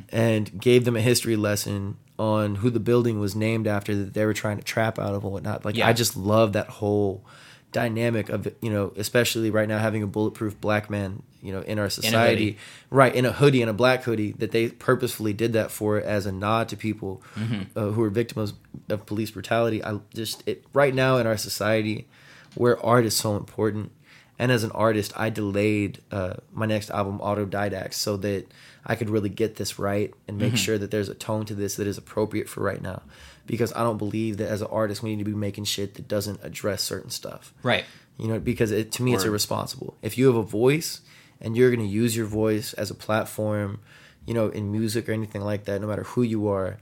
and gave them a history lesson on who the building was named after that they were trying to trap out of and whatnot. Like Yeah. I just love that whole dynamic of you know, especially right now having a bulletproof black man, you know, in our society, hoodie. right in a hoodie and a black hoodie that they purposefully did that for as a nod to people Mm-hmm. uh, who are victims of police brutality. I just it, right now in our society where art is so important. And as an artist, I delayed uh, my next album, Autodidact, so that I could really get this right and make sure that there's a tone to this that is appropriate for right now. Because I don't believe that as an artist, we need to be making shit that doesn't address certain stuff. right. You know, because it, to me, it's irresponsible. If you have a voice and you're going to use your voice as a platform, you know, in music or anything like that, no matter who you are,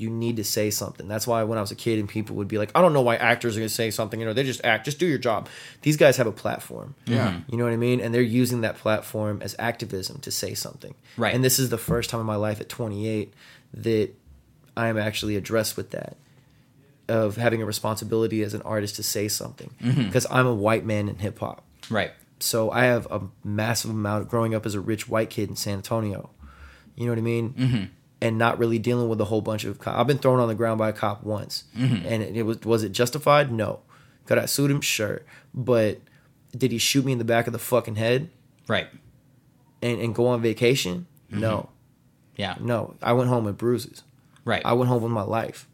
you need to say something. That's why when I was a kid and people would be like, I don't know why actors are going to say something, you know, they just act, just do your job. These guys have a platform. Yeah. You know what I mean? And they're using that platform as activism to say something. Right. And this is the first time in my life at 28 that I am actually addressed with that of having a responsibility as an artist to say something because I'm a white man in hip hop. Right. So I have a massive amount growing up as a rich white kid in San Antonio. You know what I mean? Mm-hmm. And not really dealing with a whole bunch of. Co- I've been thrown on the ground by a cop once, and it, it was was it justified? No. Could I sued him? Sure, but did he shoot me in the back of the fucking head Right. and, and go on vacation? No, Yeah. no. I went home with bruises. Right. I went home with my life,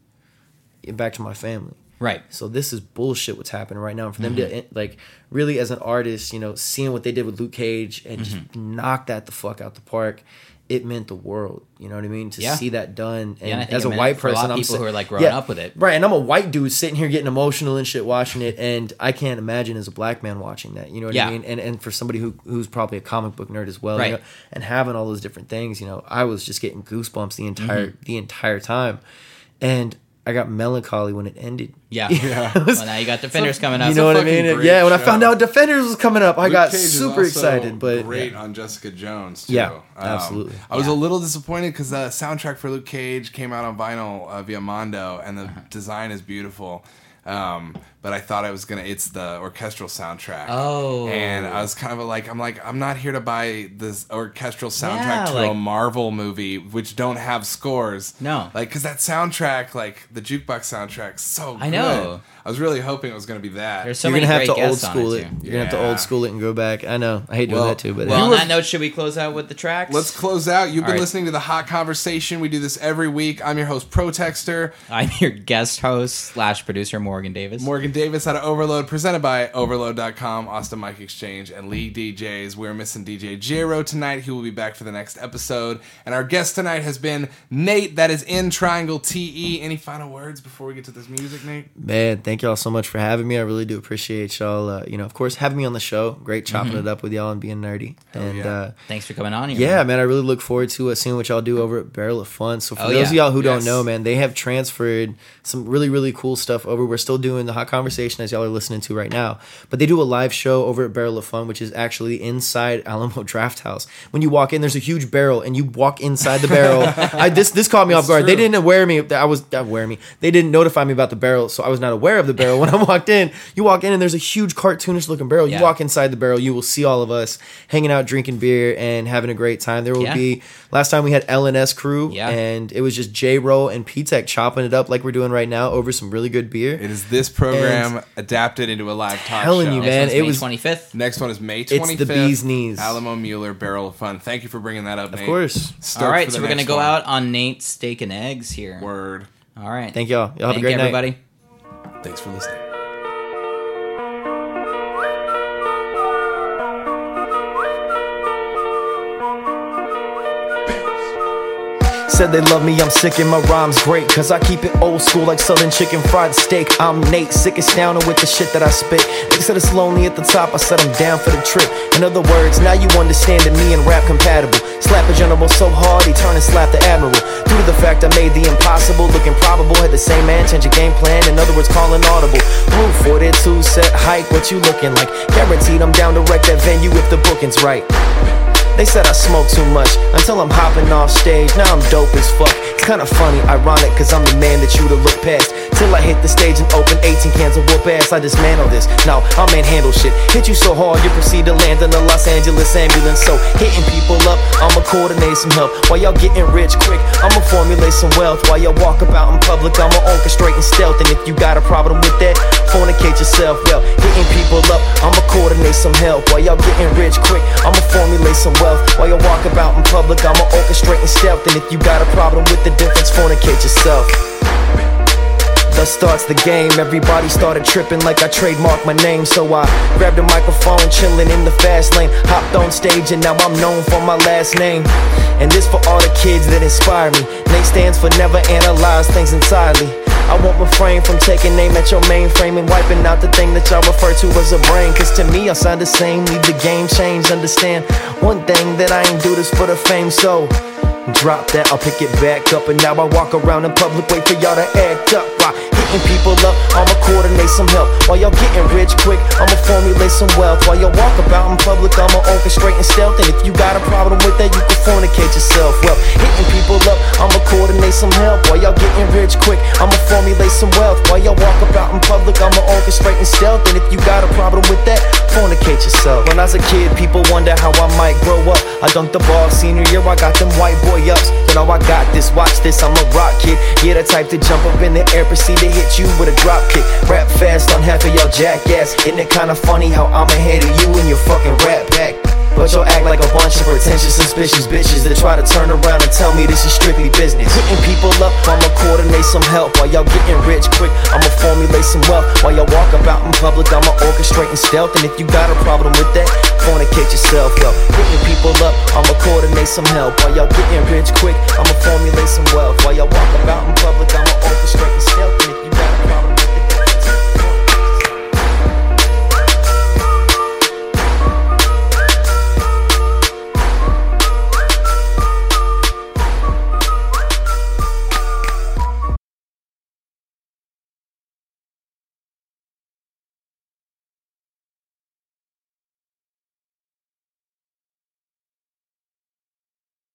back to my family. right. So this is bullshit. What's happening right now, and for them Mm-hmm. to like really, as an artist, you know, seeing what they did with Luke Cage and just Mm-hmm. knock that the fuck out the park, it meant the world. You know what I mean? To Yeah. see that done, and Yeah, and as a white for a lot person, of I'm people si- who are, like, growing yeah, up with it. right? And I'm a white dude sitting here getting emotional and shit watching it, and I can't imagine as a black man watching that. You know what. I mean? And and for somebody who who's probably a comic book nerd as well, Right. you know, and having all those different things, you know, I was just getting goosebumps the entire Mm-hmm. the entire time, and I got melancholy when it ended. Yeah. Yeah. well, now you got Defenders coming up. You know what I mean? And great yeah, when I found out Defenders was coming up, I Luke got Cage is super also excited. But great yeah. on Jessica Jones. Too. Yeah, Um, absolutely. I was Yeah. a little disappointed because the soundtrack for Luke Cage came out on vinyl uh, via Mondo, and the Uh-huh. design is beautiful. Um, but I thought I was gonna. It's the orchestral soundtrack. Oh. and I was kind of like, I'm like, I'm not here to buy this orchestral soundtrack Yeah, to like- a Marvel movie which don't have scores. No. like because that soundtrack, like the jukebox soundtrack, so I good. know. I was really hoping it was gonna be that. There's so you're gonna have great to old school it, it. You're gonna have to old school it and go back. I know. I hate doing Well- that too. But Well, on that note, should we close out with the tracks? Let's close out. You've All been right. listening to the Hot Conversation. We do this every week. I'm your host, Protextor. I'm your guest host slash producer Morgan Davis. Morgan Morgan Davis out of Overload, presented by Overload.com, Austin Mic Exchange, and League DJs. We're missing DJ J-Ro tonight. He will be back for the next episode. And our guest tonight has been Nate, that is in Triangle TE. Any final words before we get to this music, Nate? Man, thank y'all so much for having me. I really do appreciate y'all. Uh, you know, of course, having me on the show. Great chopping it up with y'all and being nerdy. and yeah. uh, Thanks for coming on here. yeah, man, I really look forward to uh, seeing what y'all do over at Barrel of Fun. So for Oh, those yeah. of y'all who Yes. don't know, man, they have transferred some really really cool stuff over. We're still doing the hot conversation as y'all are listening to right now, but they do a live show over at Barrel of Fun, which is actually inside Alamo Drafthouse. When you walk in, there's a huge barrel, and you walk inside the barrel. I, this this caught me off guard. They didn't aware me. I was aware me. They didn't notify me about the barrel, so I was not aware of the barrel when I walked in. You walk in, and there's a huge cartoonish looking barrel. You Yeah. walk inside the barrel, you will see all of us hanging out, drinking beer, and having a great time. There will Yeah. be last time we had LNS crew, Yeah. and it was just J-Ro and P Tech chopping it up like we're doing right now over some really good beer. It is this program adapted into a live talk Telling show. you, Next man, one's it May was- 25th. Next one is May twenty fifth. It's the bee's knees. Alamo Mueller Barrel of Fun. Thank you for bringing that up, Nate. Of Nate. course. Stoked All right, so we're gonna go one. out on Nate's steak and eggs here. Word. All right. Thank y'all. Y'all have Thank a great night. everybody. Thanks for listening. Said they love me, I'm sick and my rhymes great. Cause I keep it old school like southern chicken fried steak. I'm Nate, sick astounded with the shit that I spit. They said it's lonely at the top, I said I'm down for the trip. In other words, now you understand that me and rap compatible. Slap a general so hard, he turned and slapped the admiral. Due to the fact I made the impossible look improbable. Had the same man change a game plan, in other words, calling audible. It, two set hike, what you looking like? Guaranteed I'm down to wreck that venue if the booking's right. They said I smoke too much until I'm hopping off stage. Now I'm dope as fuck. It's kinda funny, ironic, cause I'm the man that have looked past. Till I hit the stage and open 18 cans of whoop ass. I dismantle this. Now I'll manhandle shit. Hit you so hard you proceed to land in the Los Angeles ambulance. So hitting people coordinate some help. While y'all getting rich quick, I'ma formulate some wealth. While y'all walk about in public, I'ma orchestrate and stealth. And if you got a problem with that, fornicate yourself. Well, hitting people up, I'ma coordinate some help. While y'all getting rich quick, I'ma formulate some wealth. While y'all walk about in public, I'ma orchestrate and stealth. And if you got a problem with the difference, fornicate yourself. Thus starts the game. Everybody started tripping like I trademarked my name. So I grabbed a microphone, chilling in the fast lane. Hopped on stage, and now I'm known for my last name. And this for all the kids that inspire me. Nate stands for never analyze things entirely. I won't refrain from taking aim at your mainframe and wiping out the thing that y'all refer to as a brain. Cause to me, I sound the same. Leave the game change. Understand one thing that I ain't do this for the fame. So Drop that, I'll pick it back up. And now I walk around in public, wait for y'all to act up. While hitting people up, I'ma coordinate some help. While y'all getting rich quick, I'ma formulate some wealth. While y'all walk about in public, I'ma orchestrate and stealth. And if you got a problem with that, you can fornicate yourself. Well, hitting people up, I'ma coordinate some help. While y'all getting rich quick, I'ma formulate some wealth. While y'all walk about in public, I'ma orchestrate and stealth. And if you got a problem with that, fornicate yourself. When I was a kid, people wonder how I might grow up. I dunked the ball senior year, I got them white boy ups. You know I got this, watch this, I'm a rock kid. Yeah, the type to jump up in the air, proceed to hit you with a drop kick. Rap fast on half of y'all jackass. Isn't it kinda funny how I'm ahead of you and your fucking rap pack? But you'll act like a bunch of pretentious, suspicious bitches that try to turn around and tell me this is strictly business. Hitting people up, I'ma coordinate some help while y'all getting rich quick. I'ma formulate some wealth while y'all walk about in public. I'ma orchestrate and stealth. And if you got a problem with that, fornicate yourself. Yo, hitting people up, I'ma coordinate some help while y'all getting rich quick. I'ma formulate some wealth while y'all walk about in public. I'ma orchestrate and stealth.